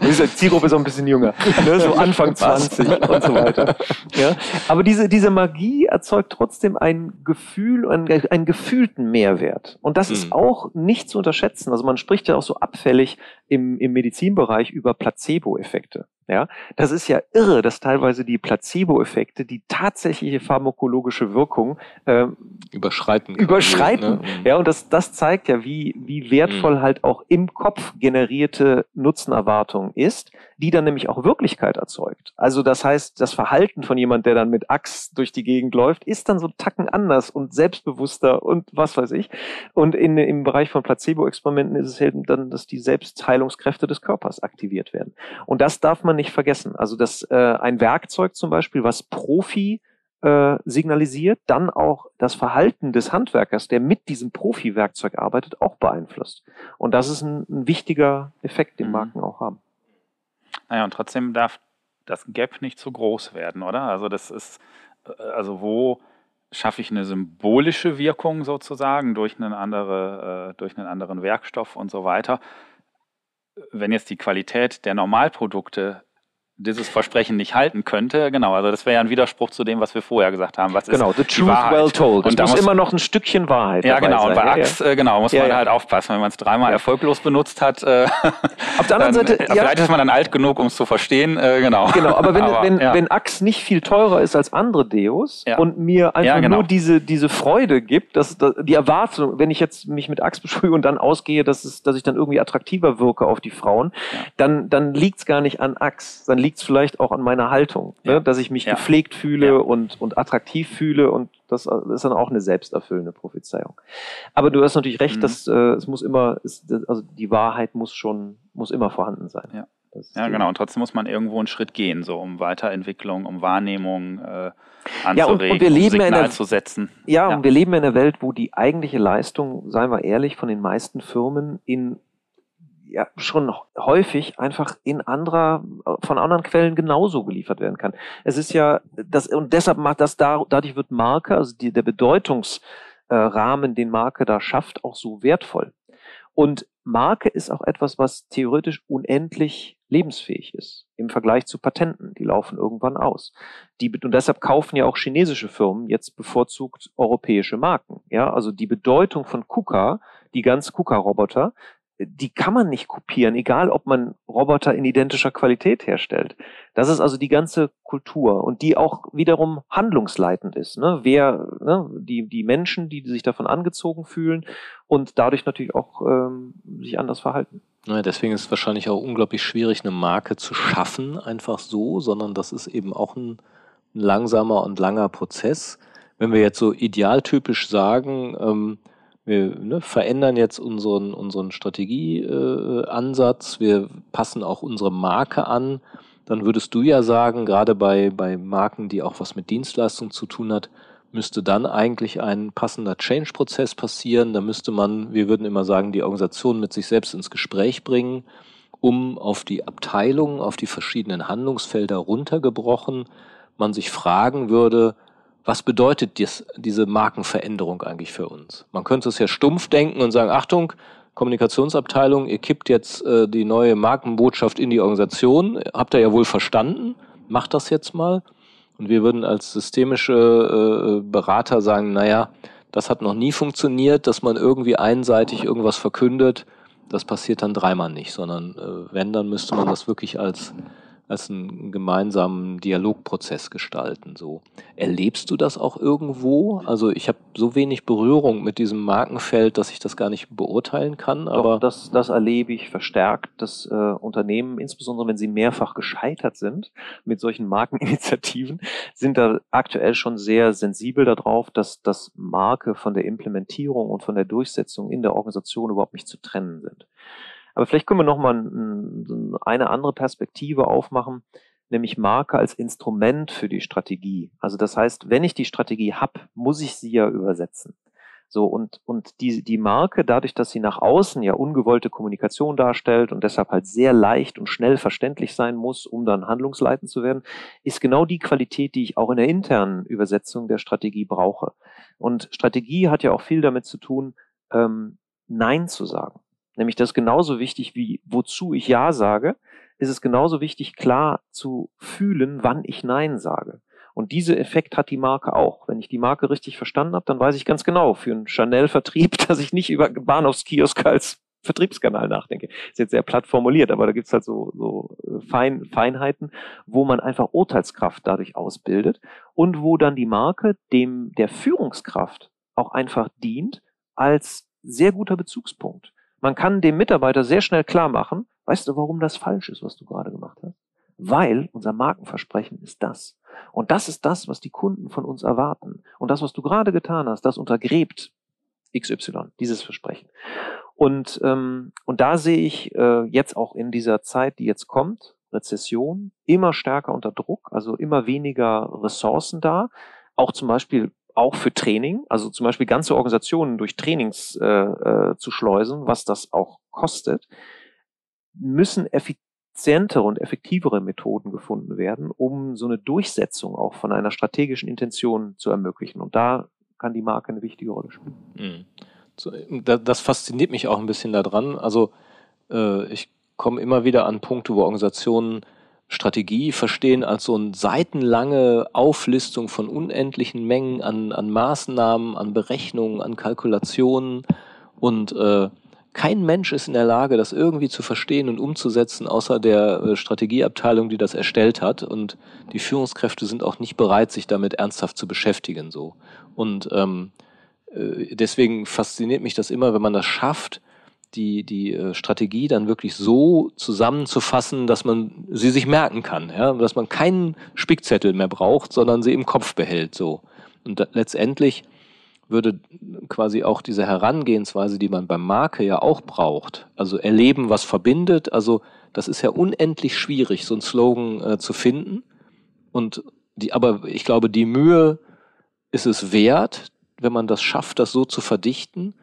Diese Zielgruppe ist auch ein bisschen jünger, ne? so Anfang 20 und so weiter. Ja? Aber diese, diese Magie erzeugt trotzdem ein Gefühl, einen, einen gefühlten Mehrwert. Und das mhm. ist auch nicht zu unterschätzen. Also man spricht ja auch so abfällig im, im Medizinbereich über Placebo-Effekte. Ja, das ist ja irre, dass teilweise die Placebo-Effekte die tatsächliche pharmakologische Wirkung äh, überschreiten. Überschreiten. Ne? Ja, und das, das zeigt ja, wie, wie wertvoll mhm. halt auch im Kopf generierte Nutzenerwartung ist, die dann nämlich auch Wirklichkeit erzeugt. Also das heißt, das Verhalten von jemand, der dann mit Axt durch die Gegend läuft, ist dann so Tacken anders und selbstbewusster und was weiß ich. Und in, im Bereich von Placebo-Experimenten ist es eben dann, dass die Selbstheilungskräfte des Körpers aktiviert werden. Und das darf man nicht vergessen. Also dass äh, ein Werkzeug zum Beispiel, was Profi äh, signalisiert, dann auch das Verhalten des Handwerkers, der mit diesem Profi-Werkzeug arbeitet, auch beeinflusst. Und das ist ein, ein wichtiger Effekt, den mhm. Marken auch haben. Naja, und trotzdem darf das Gap nicht zu groß werden, oder? Also das ist, äh, also wo schaffe ich eine symbolische Wirkung sozusagen durch einen, andere, äh, durch einen anderen Werkstoff und so weiter. Wenn jetzt die Qualität der Normalprodukte dieses Versprechen nicht halten könnte. Genau, also das wäre ja ein Widerspruch zu dem, was wir vorher gesagt haben. Was genau, the truth well told. Und da muss immer noch ein Stückchen Wahrheit Ja, genau. Sein. Und bei ja, Axe, ja. Äh, genau, muss ja, man halt aufpassen, wenn man es dreimal erfolglos benutzt hat. Äh, Auf der anderen dann, Seite, äh, vielleicht ist man dann alt genug, um es zu verstehen. Äh, genau. Genau, aber wenn, aber, wenn, wenn Axe nicht viel teurer ist als andere Deos und mir einfach genau. nur diese, diese Freude gibt, dass, dass, die Erwartung, wenn ich jetzt mich mit Axe besprühe und dann ausgehe, dass, es, dass ich dann irgendwie attraktiver wirke auf die Frauen, dann, dann liegt es gar nicht an Axe. Dann liegt liegt es vielleicht auch an meiner Haltung, ne? ja. ne? dass ich mich ja. gepflegt fühle ja. und, und attraktiv fühle und das ist dann auch eine selbsterfüllende Prophezeiung. Aber du hast natürlich recht, mhm. dass äh, es muss immer, es, also die Wahrheit muss schon, muss immer vorhanden sein. Ja, ja genau. Und trotzdem muss man irgendwo einen Schritt gehen, so um Weiterentwicklung, um Wahrnehmung äh, anzuregen, ja, und, und wir leben um Signal in der, zu setzen. Ja, ja, und wir leben in einer Welt, wo die eigentliche Leistung, seien wir ehrlich, von den meisten Firmen in ja schon häufig einfach in anderer, von anderen Quellen genauso geliefert werden kann. Es ist ja, das, und deshalb macht das da, dadurch wird Marke, also die, der Bedeutungs, äh, den Marke da schafft, auch so wertvoll. Und Marke ist auch etwas, was theoretisch unendlich lebensfähig ist im Vergleich zu Patenten. Die laufen irgendwann aus. Die, und deshalb kaufen ja auch chinesische Firmen jetzt bevorzugt europäische Marken. Ja, also die Bedeutung von KUKA, die ganz KUKA-Roboter, die kann man nicht kopieren, egal ob man Roboter in identischer Qualität herstellt. Das ist also die ganze Kultur und die auch wiederum handlungsleitend ist. Ne? Wer, ne? Die, die Menschen, die sich davon angezogen fühlen und dadurch natürlich auch ähm, sich anders verhalten. Ja, deswegen ist es wahrscheinlich auch unglaublich schwierig, eine Marke zu schaffen, einfach so, sondern das ist eben auch ein langsamer und langer Prozess. Wenn wir jetzt so idealtypisch sagen, ähm, wir ne, verändern jetzt unseren, unseren Strategieansatz, äh, wir passen auch unsere Marke an, dann würdest du ja sagen, gerade bei, bei Marken, die auch was mit Dienstleistung zu tun hat, müsste dann eigentlich ein passender Change-Prozess passieren. Da müsste man, wir würden immer sagen, die Organisation mit sich selbst ins Gespräch bringen, um auf die Abteilungen, auf die verschiedenen Handlungsfelder runtergebrochen, man sich fragen würde, was bedeutet dies, diese Markenveränderung eigentlich für uns? Man könnte es ja stumpf denken und sagen, Achtung, Kommunikationsabteilung, ihr kippt jetzt äh, die neue Markenbotschaft in die Organisation. Habt ihr ja wohl verstanden? Macht das jetzt mal. Und wir würden als systemische äh, Berater sagen, naja, das hat noch nie funktioniert, dass man irgendwie einseitig irgendwas verkündet. Das passiert dann dreimal nicht, sondern äh, wenn, dann müsste man das wirklich als als einen gemeinsamen Dialogprozess gestalten. So erlebst du das auch irgendwo? Also ich habe so wenig Berührung mit diesem Markenfeld, dass ich das gar nicht beurteilen kann. Aber Doch, das, das erlebe ich verstärkt, dass äh, Unternehmen, insbesondere wenn sie mehrfach gescheitert sind mit solchen Markeninitiativen, sind da aktuell schon sehr sensibel darauf, dass das Marke von der Implementierung und von der Durchsetzung in der Organisation überhaupt nicht zu trennen sind. Aber vielleicht können wir noch mal eine andere Perspektive aufmachen, nämlich Marke als Instrument für die Strategie. Also das heißt, wenn ich die Strategie habe, muss ich sie ja übersetzen. So, und, und die, die Marke, dadurch, dass sie nach außen ja ungewollte Kommunikation darstellt und deshalb halt sehr leicht und schnell verständlich sein muss, um dann handlungsleitend zu werden, ist genau die Qualität, die ich auch in der internen Übersetzung der Strategie brauche. Und Strategie hat ja auch viel damit zu tun, ähm, Nein zu sagen. Nämlich das ist genauso wichtig wie wozu ich Ja sage, ist es genauso wichtig, klar zu fühlen, wann ich Nein sage. Und diese Effekt hat die Marke auch. Wenn ich die Marke richtig verstanden habe, dann weiß ich ganz genau für einen Chanel-Vertrieb, dass ich nicht über Bahnhofskiosk als Vertriebskanal nachdenke. Ist jetzt sehr platt formuliert, aber da gibt's halt so, so äh, Fein, Feinheiten, wo man einfach Urteilskraft dadurch ausbildet und wo dann die Marke dem der Führungskraft auch einfach dient als sehr guter Bezugspunkt. Man kann dem Mitarbeiter sehr schnell klar machen, weißt du, warum das falsch ist, was du gerade gemacht hast? Weil unser Markenversprechen ist das. Und das ist das, was die Kunden von uns erwarten. Und das, was du gerade getan hast, das untergräbt XY, dieses Versprechen. Und, ähm, und da sehe ich äh, jetzt auch in dieser Zeit, die jetzt kommt, Rezession, immer stärker unter Druck, also immer weniger Ressourcen da. Auch zum Beispiel auch für Training, also zum Beispiel ganze Organisationen durch Trainings äh, äh, zu schleusen, was das auch kostet, müssen effizientere und effektivere Methoden gefunden werden, um so eine Durchsetzung auch von einer strategischen Intention zu ermöglichen. Und da kann die Marke eine wichtige Rolle spielen. Mhm. So, das fasziniert mich auch ein bisschen daran. Also äh, ich komme immer wieder an Punkte, wo Organisationen Strategie verstehen als so eine seitenlange Auflistung von unendlichen Mengen an, an Maßnahmen, an Berechnungen, an Kalkulationen und äh, kein Mensch ist in der Lage, das irgendwie zu verstehen und umzusetzen, außer der äh, Strategieabteilung, die das erstellt hat. Und die Führungskräfte sind auch nicht bereit, sich damit ernsthaft zu beschäftigen. So und ähm, äh, deswegen fasziniert mich das immer, wenn man das schafft, die, die äh, Strategie dann wirklich so zusammenzufassen, dass man sie sich merken kann, ja, dass man keinen Spickzettel mehr braucht, sondern sie im Kopf behält, so. Und da, letztendlich würde quasi auch diese Herangehensweise, die man beim Marke ja auch braucht, also erleben, was verbindet, also das ist ja unendlich schwierig, so einen Slogan äh, zu finden. Und die, aber ich glaube, die Mühe ist es wert, wenn man das schafft, das so zu verdichten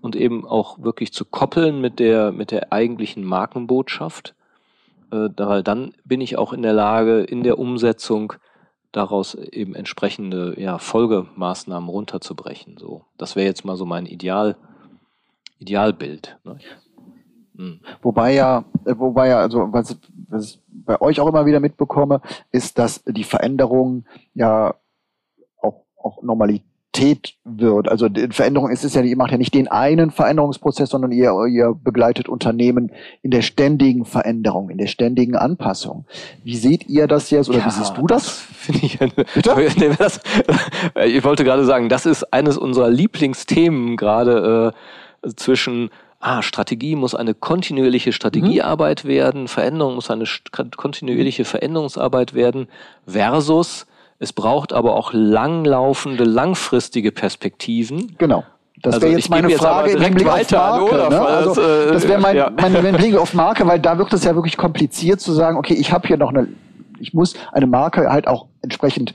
und eben auch wirklich zu koppeln mit der, mit der eigentlichen Markenbotschaft. Äh, weil dann bin ich auch in der Lage, in der Umsetzung daraus eben entsprechende ja, Folgemaßnahmen runterzubrechen. So, das wäre jetzt mal so mein Ideal, Idealbild. Ne? Hm. Wobei ja, äh, wobei ja, also was, was ich bei euch auch immer wieder mitbekomme, ist, dass die Veränderung ja auch, auch Normalität Realität wird. Also die Veränderung ist es ja, ihr macht ja nicht den einen Veränderungsprozess, sondern ihr, ihr begleitet Unternehmen in der ständigen Veränderung, in der ständigen Anpassung. Wie seht ihr das jetzt oder ja, wie siehst du das? das Finde ich eine, Bitte? das, ich wollte gerade sagen, das ist eines unserer Lieblingsthemen gerade äh, zwischen ah, Strategie muss eine kontinuierliche Strategiearbeit mhm. werden, Veränderung muss eine kontinuierliche Veränderungsarbeit werden, versus es braucht aber auch langlaufende, langfristige Perspektiven. Genau. Das also wäre jetzt meine Frage im Hinblick auf Marke. Ne? Also, das wäre mein, ja. mein, mein Blick auf Marke, weil da wird es ja wirklich kompliziert zu sagen, okay, ich habe hier noch eine, ich muss eine Marke halt auch entsprechend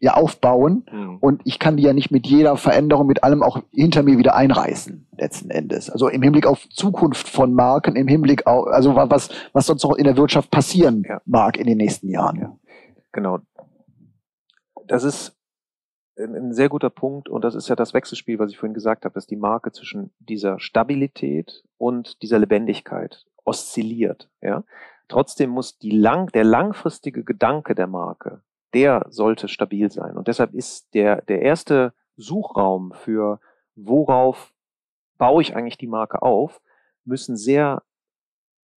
ja aufbauen mhm. und ich kann die ja nicht mit jeder Veränderung, mit allem auch hinter mir wieder einreißen, letzten Endes. Also im Hinblick auf Zukunft von Marken, im Hinblick auf, also was, was sonst noch in der Wirtschaft passieren ja. mag in den nächsten Jahren. Ja. Genau das ist ein sehr guter Punkt und das ist ja das Wechselspiel, was ich vorhin gesagt habe, dass die Marke zwischen dieser Stabilität und dieser Lebendigkeit oszilliert. Ja? Trotzdem muss die lang, der langfristige Gedanke der Marke, der sollte stabil sein. Und deshalb ist der, der erste Suchraum für worauf baue ich eigentlich die Marke auf, müssen sehr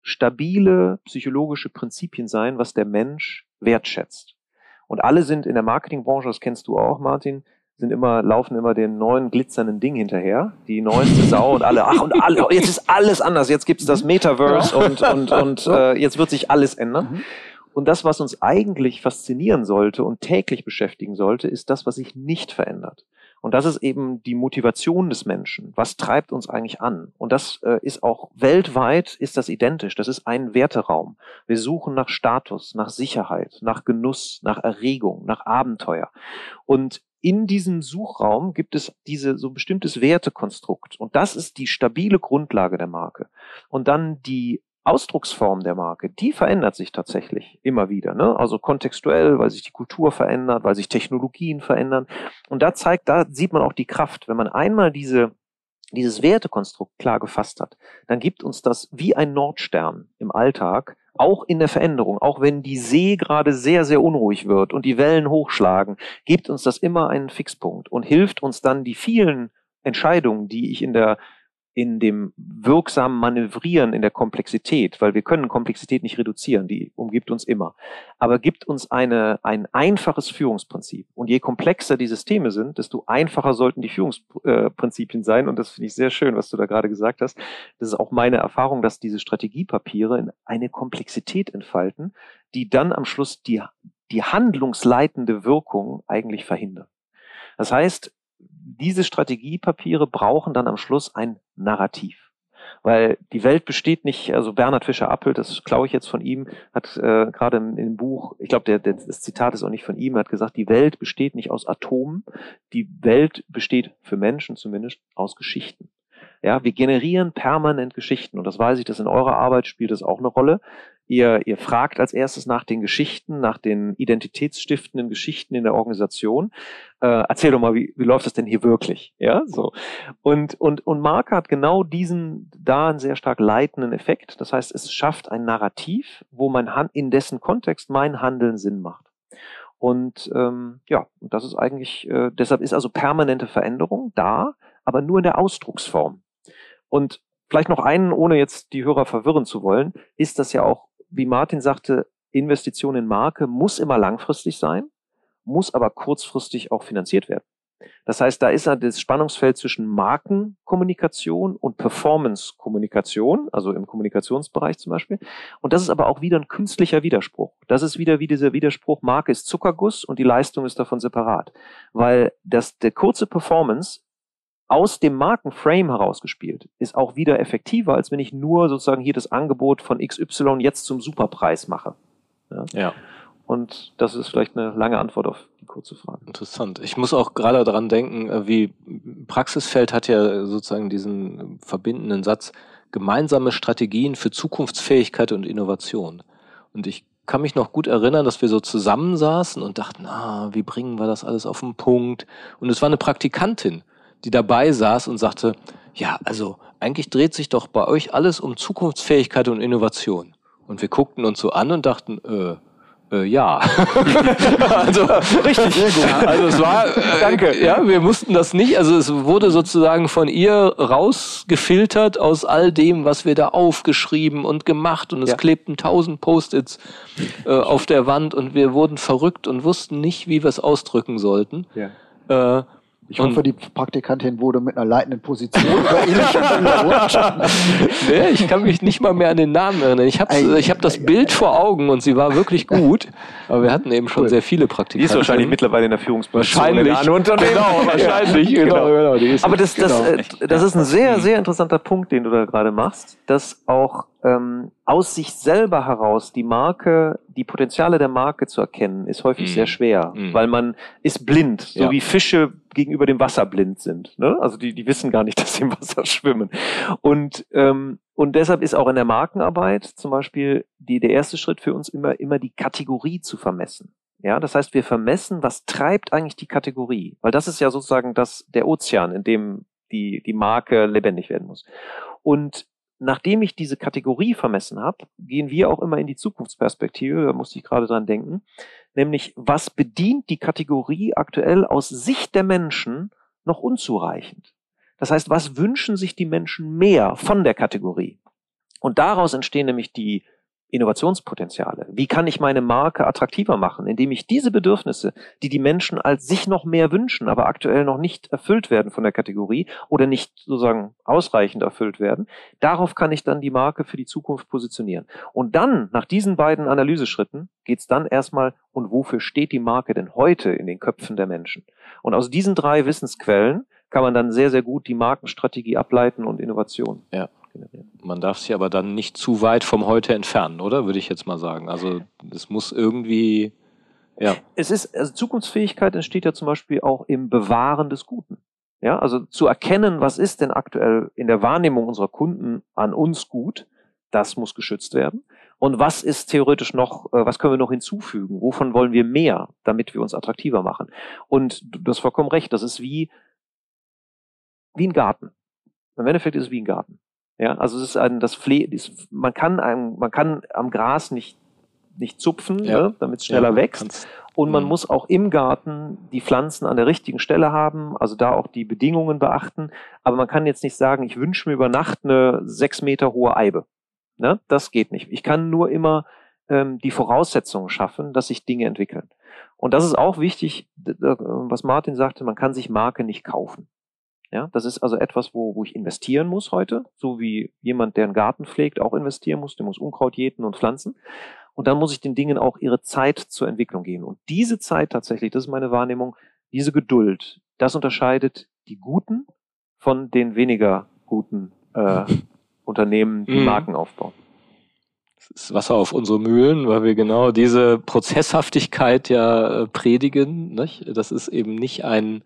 stabile psychologische Prinzipien sein, was der Mensch wertschätzt. Und alle sind in der Marketingbranche, das kennst du auch, Martin, sind immer, laufen immer den neuen glitzernden Ding hinterher, die neueste Sau und alle, ach und alle, jetzt ist alles anders, jetzt gibt's das Metaverse und, und, und äh, jetzt wird sich alles ändern. Mhm. Und das, was uns eigentlich faszinieren sollte und täglich beschäftigen sollte, ist das, was sich nicht verändert. Und das ist eben die Motivation des Menschen. Was treibt uns eigentlich an? Und das äh, ist auch weltweit ist das identisch. Das ist ein Werteraum. Wir suchen nach Status, nach Sicherheit, nach Genuss, nach Erregung, nach Abenteuer. Und in diesem Suchraum gibt es diese so bestimmtes Wertekonstrukt. Und das ist die stabile Grundlage der Marke. Und dann die Ausdrucksform der Marke, die verändert sich tatsächlich immer wieder. Ne? Also kontextuell, weil sich die Kultur verändert, weil sich Technologien verändern. Und da zeigt, da sieht man auch die Kraft. Wenn man einmal diese, dieses Wertekonstrukt klar gefasst hat, dann gibt uns das wie ein Nordstern im Alltag, auch in der Veränderung, auch wenn die See gerade sehr, sehr unruhig wird und die Wellen hochschlagen, gibt uns das immer einen Fixpunkt und hilft uns dann die vielen Entscheidungen, die ich in der in dem wirksamen Manövrieren in der Komplexität, weil wir können Komplexität nicht reduzieren, die umgibt uns immer, aber gibt uns eine, ein einfaches Führungsprinzip. Und je komplexer die Systeme sind, desto einfacher sollten die Führungsprinzipien sein. Und das finde ich sehr schön, was du da gerade gesagt hast. Das ist auch meine Erfahrung, dass diese Strategiepapiere eine Komplexität entfalten, die dann am Schluss die, die handlungsleitende Wirkung eigentlich verhindern. Das heißt, diese Strategiepapiere brauchen dann am Schluss ein Narrativ. Weil die Welt besteht nicht, also Bernhard Fischer-Appel, das klaue ich jetzt von ihm, hat äh, gerade im, im, Buch, ich glaube, der, der, das Zitat ist auch nicht von ihm, hat gesagt, die Welt besteht nicht aus Atomen, die Welt besteht für Menschen zumindest aus Geschichten. Ja, wir generieren permanent Geschichten und das weiß ich, dass in eurer Arbeit spielt das auch eine Rolle. Ihr, ihr fragt als erstes nach den Geschichten, nach den identitätsstiftenden Geschichten in der Organisation. Äh, erzähl doch mal, wie, wie läuft das denn hier wirklich? Ja, so. Und, und, und Marke hat genau diesen, da einen sehr stark leitenden Effekt. Das heißt, es schafft ein Narrativ, wo mein Hand, in dessen Kontext mein Handeln Sinn macht. Und ähm, ja, das ist eigentlich, äh, deshalb ist also permanente Veränderung da, aber nur in der Ausdrucksform. Und vielleicht noch einen, ohne jetzt die Hörer verwirren zu wollen, ist das ja auch wie Martin sagte, Investition in Marke muss immer langfristig sein, muss aber kurzfristig auch finanziert werden. Das heißt, da ist das Spannungsfeld zwischen Markenkommunikation und Performance-Kommunikation, also im Kommunikationsbereich zum Beispiel. Und das ist aber auch wieder ein künstlicher Widerspruch. Das ist wieder wie dieser Widerspruch, Marke ist Zuckerguss und die Leistung ist davon separat. Weil das, der kurze Performance aus dem Markenframe herausgespielt ist auch wieder effektiver, als wenn ich nur sozusagen hier das Angebot von XY jetzt zum Superpreis mache. Ja. ja. Und das ist vielleicht eine lange Antwort auf die kurze Frage. Interessant. Ich muss auch gerade daran denken, äh, wie Praxisfeld hat ja sozusagen diesen verbindenden Satz, gemeinsame Strategien für Zukunftsfähigkeit und Innovation. Und ich kann mich noch gut erinnern, dass wir so zusammensaßen und dachten, ah, wie bringen wir das alles auf den Punkt? Und es war eine Praktikantin, die dabei saß und sagte, ja, also eigentlich dreht sich doch bei euch alles um Zukunftsfähigkeit und Innovation. Und wir guckten uns so an und dachten, äh, äh, ja. also richtig. Sehr gut. Also es war, äh, danke. Ja, wir mussten das nicht. Also es wurde sozusagen von ihr rausgefiltert aus all dem, was wir da aufgeschrieben und gemacht und es ja. klebten tausend Post-its äh, auf der Wand und wir wurden verrückt und wussten nicht, wie wir es ausdrücken sollten. Ja. Äh, ich hoffe, die Praktikantin wurde mit einer leitenden Position ähnlichem nee, ich kann mich nicht mal mehr an den Namen erinnern. Ich habe ich hab das Bild vor Augen und sie war wirklich gut. Aber wir hatten eben schon cool. sehr viele Praktikanten. Die ist wahrscheinlich mittlerweile in der Führungsposition. Wahrscheinlich. In genau, wahrscheinlich. genau, genau. genau. Aber das, das, genau. äh, das ist ein sehr, sehr interessanter Punkt, den du da gerade machst, dass auch ähm, aus sich selber heraus die Marke, die Potenziale der Marke zu erkennen, ist häufig mm. sehr schwer, mm. weil man ist blind, so ja. wie Fische gegenüber dem Wasser blind sind. Ne? Also die, die wissen gar nicht, dass sie im Wasser schwimmen. Und, ähm, und deshalb ist auch in der Markenarbeit zum Beispiel die, der erste Schritt für uns immer, immer die Kategorie zu vermessen. Ja, das heißt, wir vermessen, was treibt eigentlich die Kategorie? Weil das ist ja sozusagen das, der Ozean, in dem die, die Marke lebendig werden muss. Und nachdem ich diese Kategorie vermessen habe, gehen wir auch immer in die Zukunftsperspektive, da musste ich gerade dran denken, nämlich was bedient die Kategorie aktuell aus Sicht der Menschen noch unzureichend? Das heißt, was wünschen sich die Menschen mehr von der Kategorie? Und daraus entstehen nämlich die Innovationspotenziale? Wie kann ich meine Marke attraktiver machen, indem ich diese Bedürfnisse, die die Menschen als sich noch mehr wünschen, aber aktuell noch nicht erfüllt werden von der Kategorie oder nicht sozusagen ausreichend erfüllt werden, darauf kann ich dann die Marke für die Zukunft positionieren. Und dann, nach diesen beiden Analyseschritten, geht es dann erstmal, und wofür steht die Marke denn heute in den Köpfen der Menschen? Und aus diesen drei Wissensquellen kann man dann sehr, sehr gut die Markenstrategie ableiten und Innovation. Ja generieren. Man darf sich aber dann nicht zu weit vom Heute entfernen, oder? Würde ich jetzt mal sagen. Also es muss irgendwie. Ja. Es ist, also Zukunftsfähigkeit entsteht ja zum Beispiel auch im Bewahren des Guten. Ja, also zu erkennen, was ist denn aktuell in der Wahrnehmung unserer Kunden an uns gut, das muss geschützt werden. Und was ist theoretisch noch, äh, was können wir noch hinzufügen? Wovon wollen wir mehr, damit wir uns attraktiver machen? Und du hast vollkommen recht, das ist wie, wie ein Garten. Im Endeffekt ist es wie ein Garten. Ja, also es ist ein, das Pfle man kann einem, man kann am Gras nicht, nicht zupfen, ja. ne, damit es schneller ja, wächst. Und man mhm. muss auch im Garten die Pflanzen an der richtigen Stelle haben, also da auch die Bedingungen beachten. Aber man kann jetzt nicht sagen, ich wünsche mir über Nacht eine sechs Meter hohe Eibe. Ne? Das geht nicht. Ich kann nur immer ähm, die Voraussetzungen schaffen, dass sich Dinge entwickeln. Und das ist auch wichtig, was Martin sagte, man kann sich Marke nicht kaufen. Ja, das ist also etwas, wo, wo ich investieren muss heute, so wie jemand, der einen Garten pflegt, auch investieren muss, der muss Unkraut jäten und pflanzen. Und dann muss ich den Dingen auch ihre Zeit zur Entwicklung geben. Und diese Zeit tatsächlich, das ist meine Wahrnehmung, diese Geduld, das unterscheidet die guten von den weniger guten äh, Unternehmen, die mhm. Marken aufbauen. Das ist Wasser auf unsere Mühlen, weil wir genau diese Prozesshaftigkeit ja äh, predigen. Nicht? Das ist eben nicht ein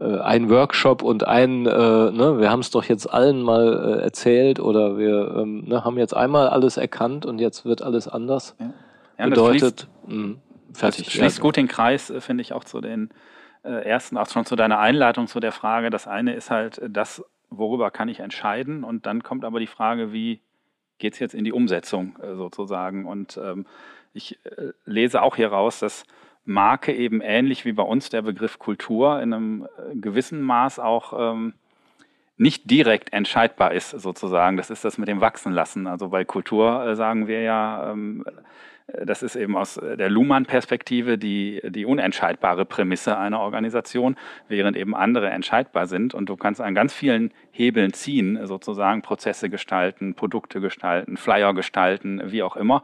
ein Workshop und ein, äh, ne, wir haben es doch jetzt allen mal äh, erzählt oder wir ähm, ne, haben jetzt einmal alles erkannt und jetzt wird alles anders. Ja. Ja, Bedeutet, das schließt, mh, fertig. Das schließt ja. gut den Kreis, äh, finde ich, auch zu den äh, ersten, auch schon zu deiner Einleitung zu der Frage. Das eine ist halt das, worüber kann ich entscheiden und dann kommt aber die Frage, wie geht es jetzt in die Umsetzung äh, sozusagen. Und ähm, ich lese auch hier raus, dass Marke eben ähnlich wie bei uns der Begriff Kultur in einem äh, gewissen Maß auch ähm, nicht direkt entscheidbar ist, sozusagen. Das ist das mit dem Wachsenlassen. Also bei Kultur äh, sagen wir ja, ähm, äh, das ist eben aus der Luhmann-Perspektive die, die unentscheidbare Prämisse einer Organisation, während eben andere entscheidbar sind. Und du kannst an ganz vielen Hebeln ziehen, sozusagen Prozesse gestalten, Produkte gestalten, Flyer gestalten, wie auch immer.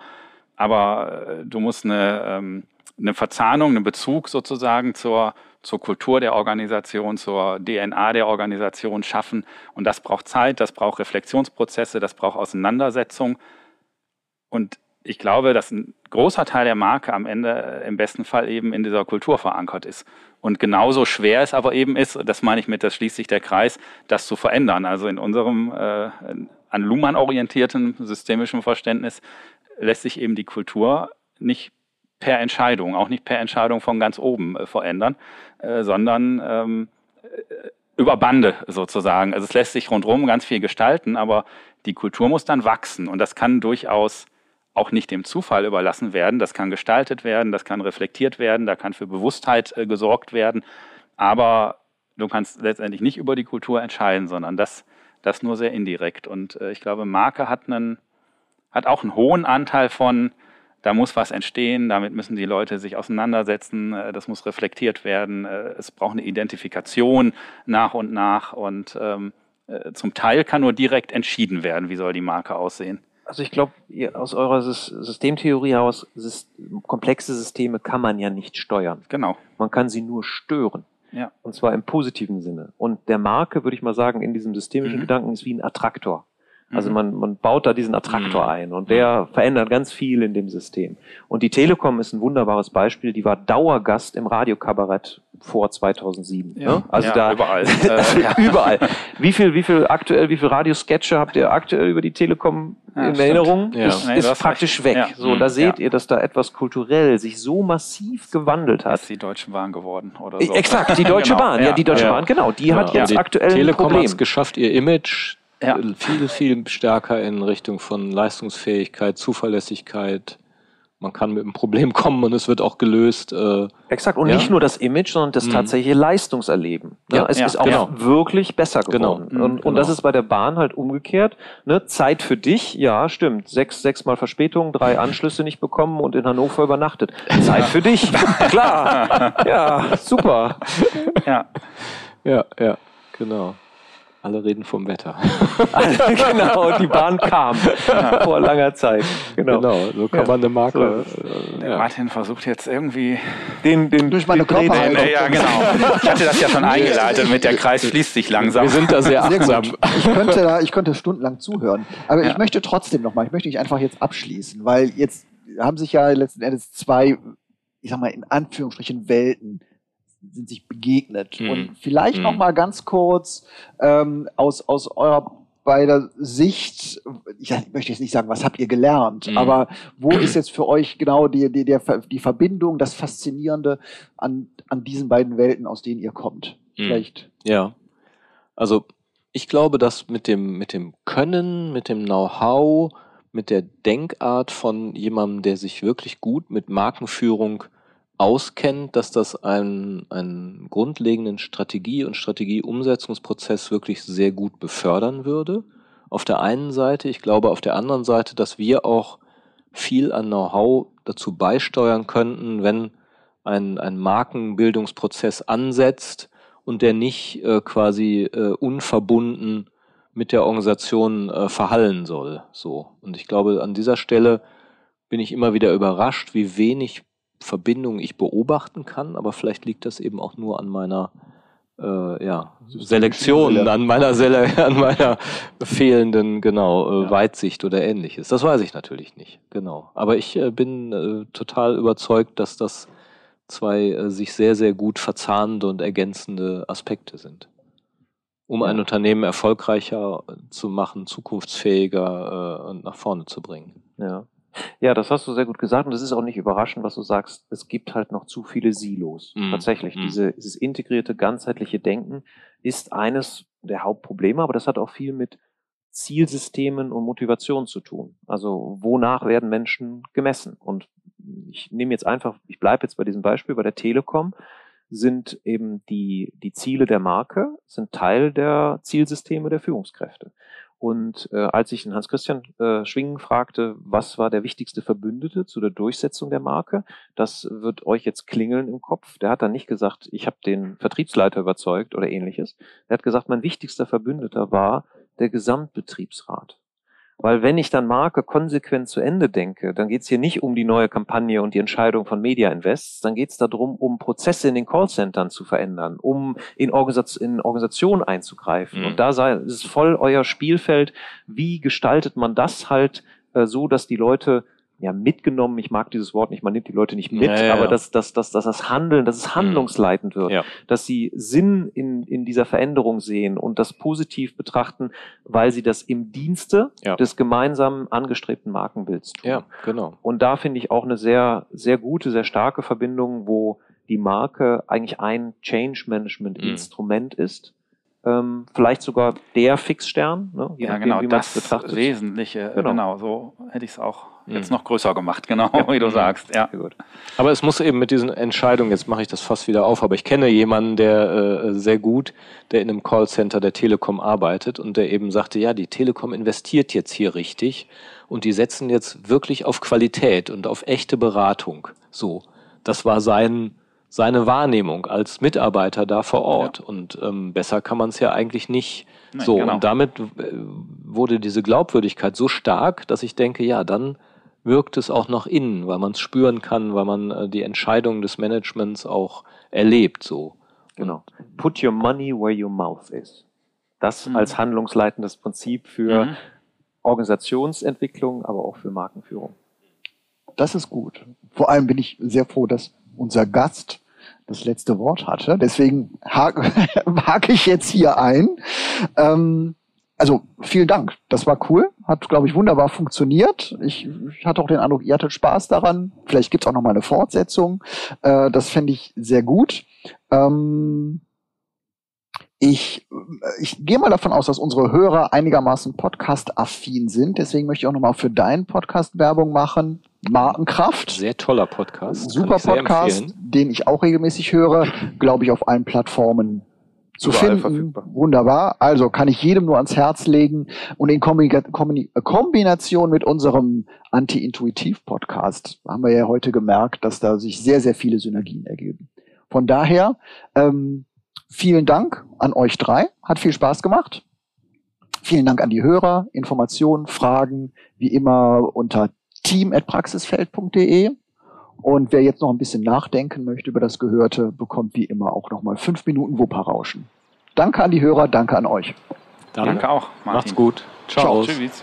Aber du musst eine ähm, eine Verzahnung, einen Bezug sozusagen zur, zur Kultur der Organisation, zur DNA der Organisation schaffen. Und das braucht Zeit, das braucht Reflexionsprozesse, das braucht Auseinandersetzung. Und ich glaube, dass ein großer Teil der Marke am Ende äh, im besten Fall eben in dieser Kultur verankert ist. Und genauso schwer es aber eben ist, das meine ich mit, das schließt sich der Kreis, das zu verändern. Also in unserem äh, an Luhmann orientierten systemischen Verständnis lässt sich eben die Kultur nicht per Entscheidung, auch nicht per Entscheidung von ganz oben äh, verändern, äh, sondern ähm, äh, über Bande sozusagen. Also es lässt sich rundherum ganz viel gestalten, aber die Kultur muss dann wachsen und das kann durchaus auch nicht dem Zufall überlassen werden. Das kann gestaltet werden, das kann reflektiert werden, da kann für Bewusstheit äh, gesorgt werden. Aber du kannst letztendlich nicht über die Kultur entscheiden, sondern das, das nur sehr indirekt. Und äh, ich glaube, Marke hat, einen, hat auch einen hohen Anteil von, da muss was entstehen, damit müssen die Leute sich auseinandersetzen, äh, das muss reflektiert werden, äh, es braucht eine Identifikation nach und nach und ähm, äh, zum Teil kann nur direkt entschieden werden, wie soll die Marke aussehen. Also ich glaube, aus eurer Systemtheorie heraus, komplexe Systeme kann man ja nicht steuern. Genau. Man kann sie nur stören. Ja. Und zwar im positiven Sinne. Und der Marke, würde ich mal sagen, in diesem systemischen mhm. Gedanken ist wie ein Attraktor. Also mhm. man, man baut da diesen Attraktor mhm. ein und der mhm. verändert ganz viel in dem System. Und die Telekom ist ein wunderbares Beispiel. Die war Dauergast im Radiokabarett vor 2007. Ja, ne? Also ja, da überall. äh, überall. Wie viel, wie viel aktuell, wie viel Radiosketche habt ihr aktuell über die Telekom ja, in Erinnerung? Ja. Ist, nee, ist praktisch recht. weg. So, da seht ihr, dass da etwas kulturell sich so massiv gewandelt hat. Ist die Deutschen Bahn geworden oder so. Exakt, die Deutsche genau. Bahn. Ja, die Deutsche Bahn, genau. Die hat jetzt aktuell Telekom ein Problem. hat es geschafft, ihr Image ja. viel, viel stärker in Richtung von Leistungsfähigkeit, Zuverlässigkeit. Man kann mit einem Problem kommen und es wird auch gelöst. Äh, Exakt. Und ja. nicht nur das Image, sondern das mhm. tatsächliche Leistungserleben. Ne? Ja, es ja, ist auch genau. wirklich besser geworden. Genau. Und, und genau. das ist bei der Bahn halt umgekehrt. Ne? Zeit für dich, ja, stimmt. Sechs, sechs Mal Verspätung, drei Anschlüsse nicht bekommen und in Hannover übernachtet. Zeit für dich. Klar. Ja, super. Ja. Ja, ja, genau. Alle reden vom Wetter. genau, die Bahn kam vor langer Zeit. Genau, genau so kann ja. man eine Marke. So. Äh, ja. Martin versucht jetzt irgendwie den, den durch meine Körperhaltung. Ja, genau. Ich hatte das ja schon eingeleitet mit der Kreis fließt sich langsam. Wir sind da sehr achtsam. Sehr ich könnte da, ich könnte stundenlang zuhören. Aber ja. ich möchte trotzdem nochmal, ich möchte nicht einfach jetzt abschließen, weil jetzt haben sich ja letzten Endes zwei, ich sag mal in Anführungsstrichen Welten sind sich begegnet. Mhm. Und vielleicht mhm. noch mal ganz kurz ähm, aus, aus eurer beider Sicht, ich möchte jetzt nicht sagen, was habt ihr gelernt, mhm. aber wo ist jetzt für euch genau die, die, der, die Verbindung, das Faszinierende an, an diesen beiden Welten, aus denen ihr kommt? Mhm. Vielleicht. Ja. Also ich glaube, dass mit dem, mit dem Können, mit dem Know-how, mit der Denkart von jemandem, der sich wirklich gut mit Markenführung auskennt, dass das einen, einen grundlegenden Strategie- und Strategieumsetzungsprozess wirklich sehr gut befördern würde. Auf der einen Seite, ich glaube auf der anderen Seite, dass wir auch viel an Know-how dazu beisteuern könnten, wenn ein, ein Markenbildungsprozess ansetzt und der nicht äh, quasi äh, unverbunden mit der Organisation äh, verhallen soll. So. Und ich glaube, an dieser Stelle bin ich immer wieder überrascht, wie wenig Verbindungen ich beobachten kann, aber vielleicht liegt das eben auch nur an meiner äh, ja, Selektion, an meiner, Sele an meiner fehlenden genau äh, ja. Weitsicht oder ähnliches. Das weiß ich natürlich nicht, genau. Aber ich äh, bin äh, total überzeugt, dass das zwei äh, sich sehr, sehr gut verzahnende und ergänzende Aspekte sind. Um ja. ein Unternehmen erfolgreicher zu machen, zukunftsfähiger äh, und nach vorne zu bringen. Ja. Ja, das hast du sehr gut gesagt und das ist auch nicht überraschend, was du sagst. Es gibt halt noch zu viele Silos. Mm. Tatsächlich, mm. Diese, dieses integrierte, ganzheitliche Denken ist eines der Hauptprobleme, aber das hat auch viel mit Zielsystemen und Motivation zu tun. Also wonach werden Menschen gemessen? Und ich nehme jetzt einfach, ich bleibe jetzt bei diesem Beispiel, bei der Telekom sind eben die, die Ziele der Marke, sind Teil der Zielsysteme der Führungskräfte. Und äh, als ich den Hans-Christian äh, Schwingen fragte, was war der wichtigste Verbündete zu der Durchsetzung der Marke, das wird euch jetzt klingeln im Kopf. Der hat dann nicht gesagt, ich habe den Vertriebsleiter überzeugt oder ähnliches. Er hat gesagt, mein wichtigster Verbündeter war der Gesamtbetriebsrat. Weil wenn ich dann Marke konsequent zu Ende denke, dann geht es hier nicht um die neue Kampagne und die Entscheidung von Media Invests, dann geht es darum, um Prozesse in den Callcentern zu verändern, um in, Organisation, in Organisationen einzugreifen. Mhm. Und da sei, ist es voll euer Spielfeld, wie gestaltet man das halt äh, so, dass die Leute ja, mitgenommen, ich mag dieses Wort nicht, man nimmt die Leute nicht mit, Ja, ja, aber ja. dass, dass, dass, dass das Handeln, dass es handlungsleitend wird, dass sie Sinn in, in dieser Veränderung sehen und das positiv betrachten, weil sie das im Dienste des gemeinsamen angestrebten Markenbilds tun. Ja, genau. Und da finde ich auch eine sehr, sehr gute, sehr starke Verbindung, wo die Marke eigentlich ein Change Management Mhm. Instrument ist. Ähm, vielleicht sogar der Fixstern, ne? je Ja, nachdem, genau, wie das betrachtet. Wesentliche, Genau. genau. so hätte ich es auch Mhm. jetzt noch größer gemacht, genau, Ja. wie du Mhm. sagst, ja. Gut. Aber es muss eben mit diesen Entscheidungen, jetzt mache ich das fast wieder auf, aber ich kenne jemanden, der äh, sehr gut, der in einem Callcenter der Telekom arbeitet und der eben sagte, ja, die Telekom investiert jetzt hier richtig und die setzen jetzt wirklich auf Qualität und auf echte Beratung. So, das war sein, seine Wahrnehmung als Mitarbeiter da vor Ort. Und ähm, besser kann man es ja eigentlich nicht. Nein, so, genau. und damit äh, wurde diese Glaubwürdigkeit so stark, dass ich denke, ja, dann wirkt es auch nach innen, weil man es spüren kann, weil man äh, die Entscheidungen des Managements auch erlebt. So. Genau. Put your money where your mouth is. Das Mhm. als handlungsleitendes Prinzip für Mhm. Organisationsentwicklung, aber auch für Markenführung. Das ist gut. Vor allem bin ich sehr froh, dass unser Gast das letzte Wort hatte. Deswegen hake, ich jetzt hier ein. Ähm, also vielen Dank. Das war cool. Hat, glaube ich, wunderbar funktioniert. Ich, ich hatte auch den Eindruck, ihr hattet Spaß daran. Vielleicht gibt's auch noch mal eine Fortsetzung. Äh, das fände ich sehr gut. Ähm, ich, ich gehe mal davon aus, dass unsere Hörer einigermaßen podcast-affin sind. Deswegen möchte ich auch noch mal für deinen Podcast Werbung machen. Markenkraft. Sehr toller Podcast. Super Podcast, den ich auch regelmäßig höre, glaube ich, auf allen Plattformen zu Überall finden. verfügbar. Wunderbar. Also kann ich jedem nur ans Herz legen und in Kombina Kombination mit unserem Anti-Intuitiv-Podcast haben wir ja heute gemerkt, dass da sich sehr, sehr viele Synergien ergeben. Von daher, ähm, vielen Dank an euch drei. Hat viel Spaß gemacht. Vielen Dank an die Hörer. Informationen, Fragen, wie immer unter team.praxisfeld.de. Und wer jetzt noch ein bisschen nachdenken möchte über das Gehörte, bekommt wie immer auch nochmal fünf Minuten Wupperrauschen. Danke an die Hörer, danke an euch. Dann Danke auch, Martin. macht's gut. Ciao. Tschüss.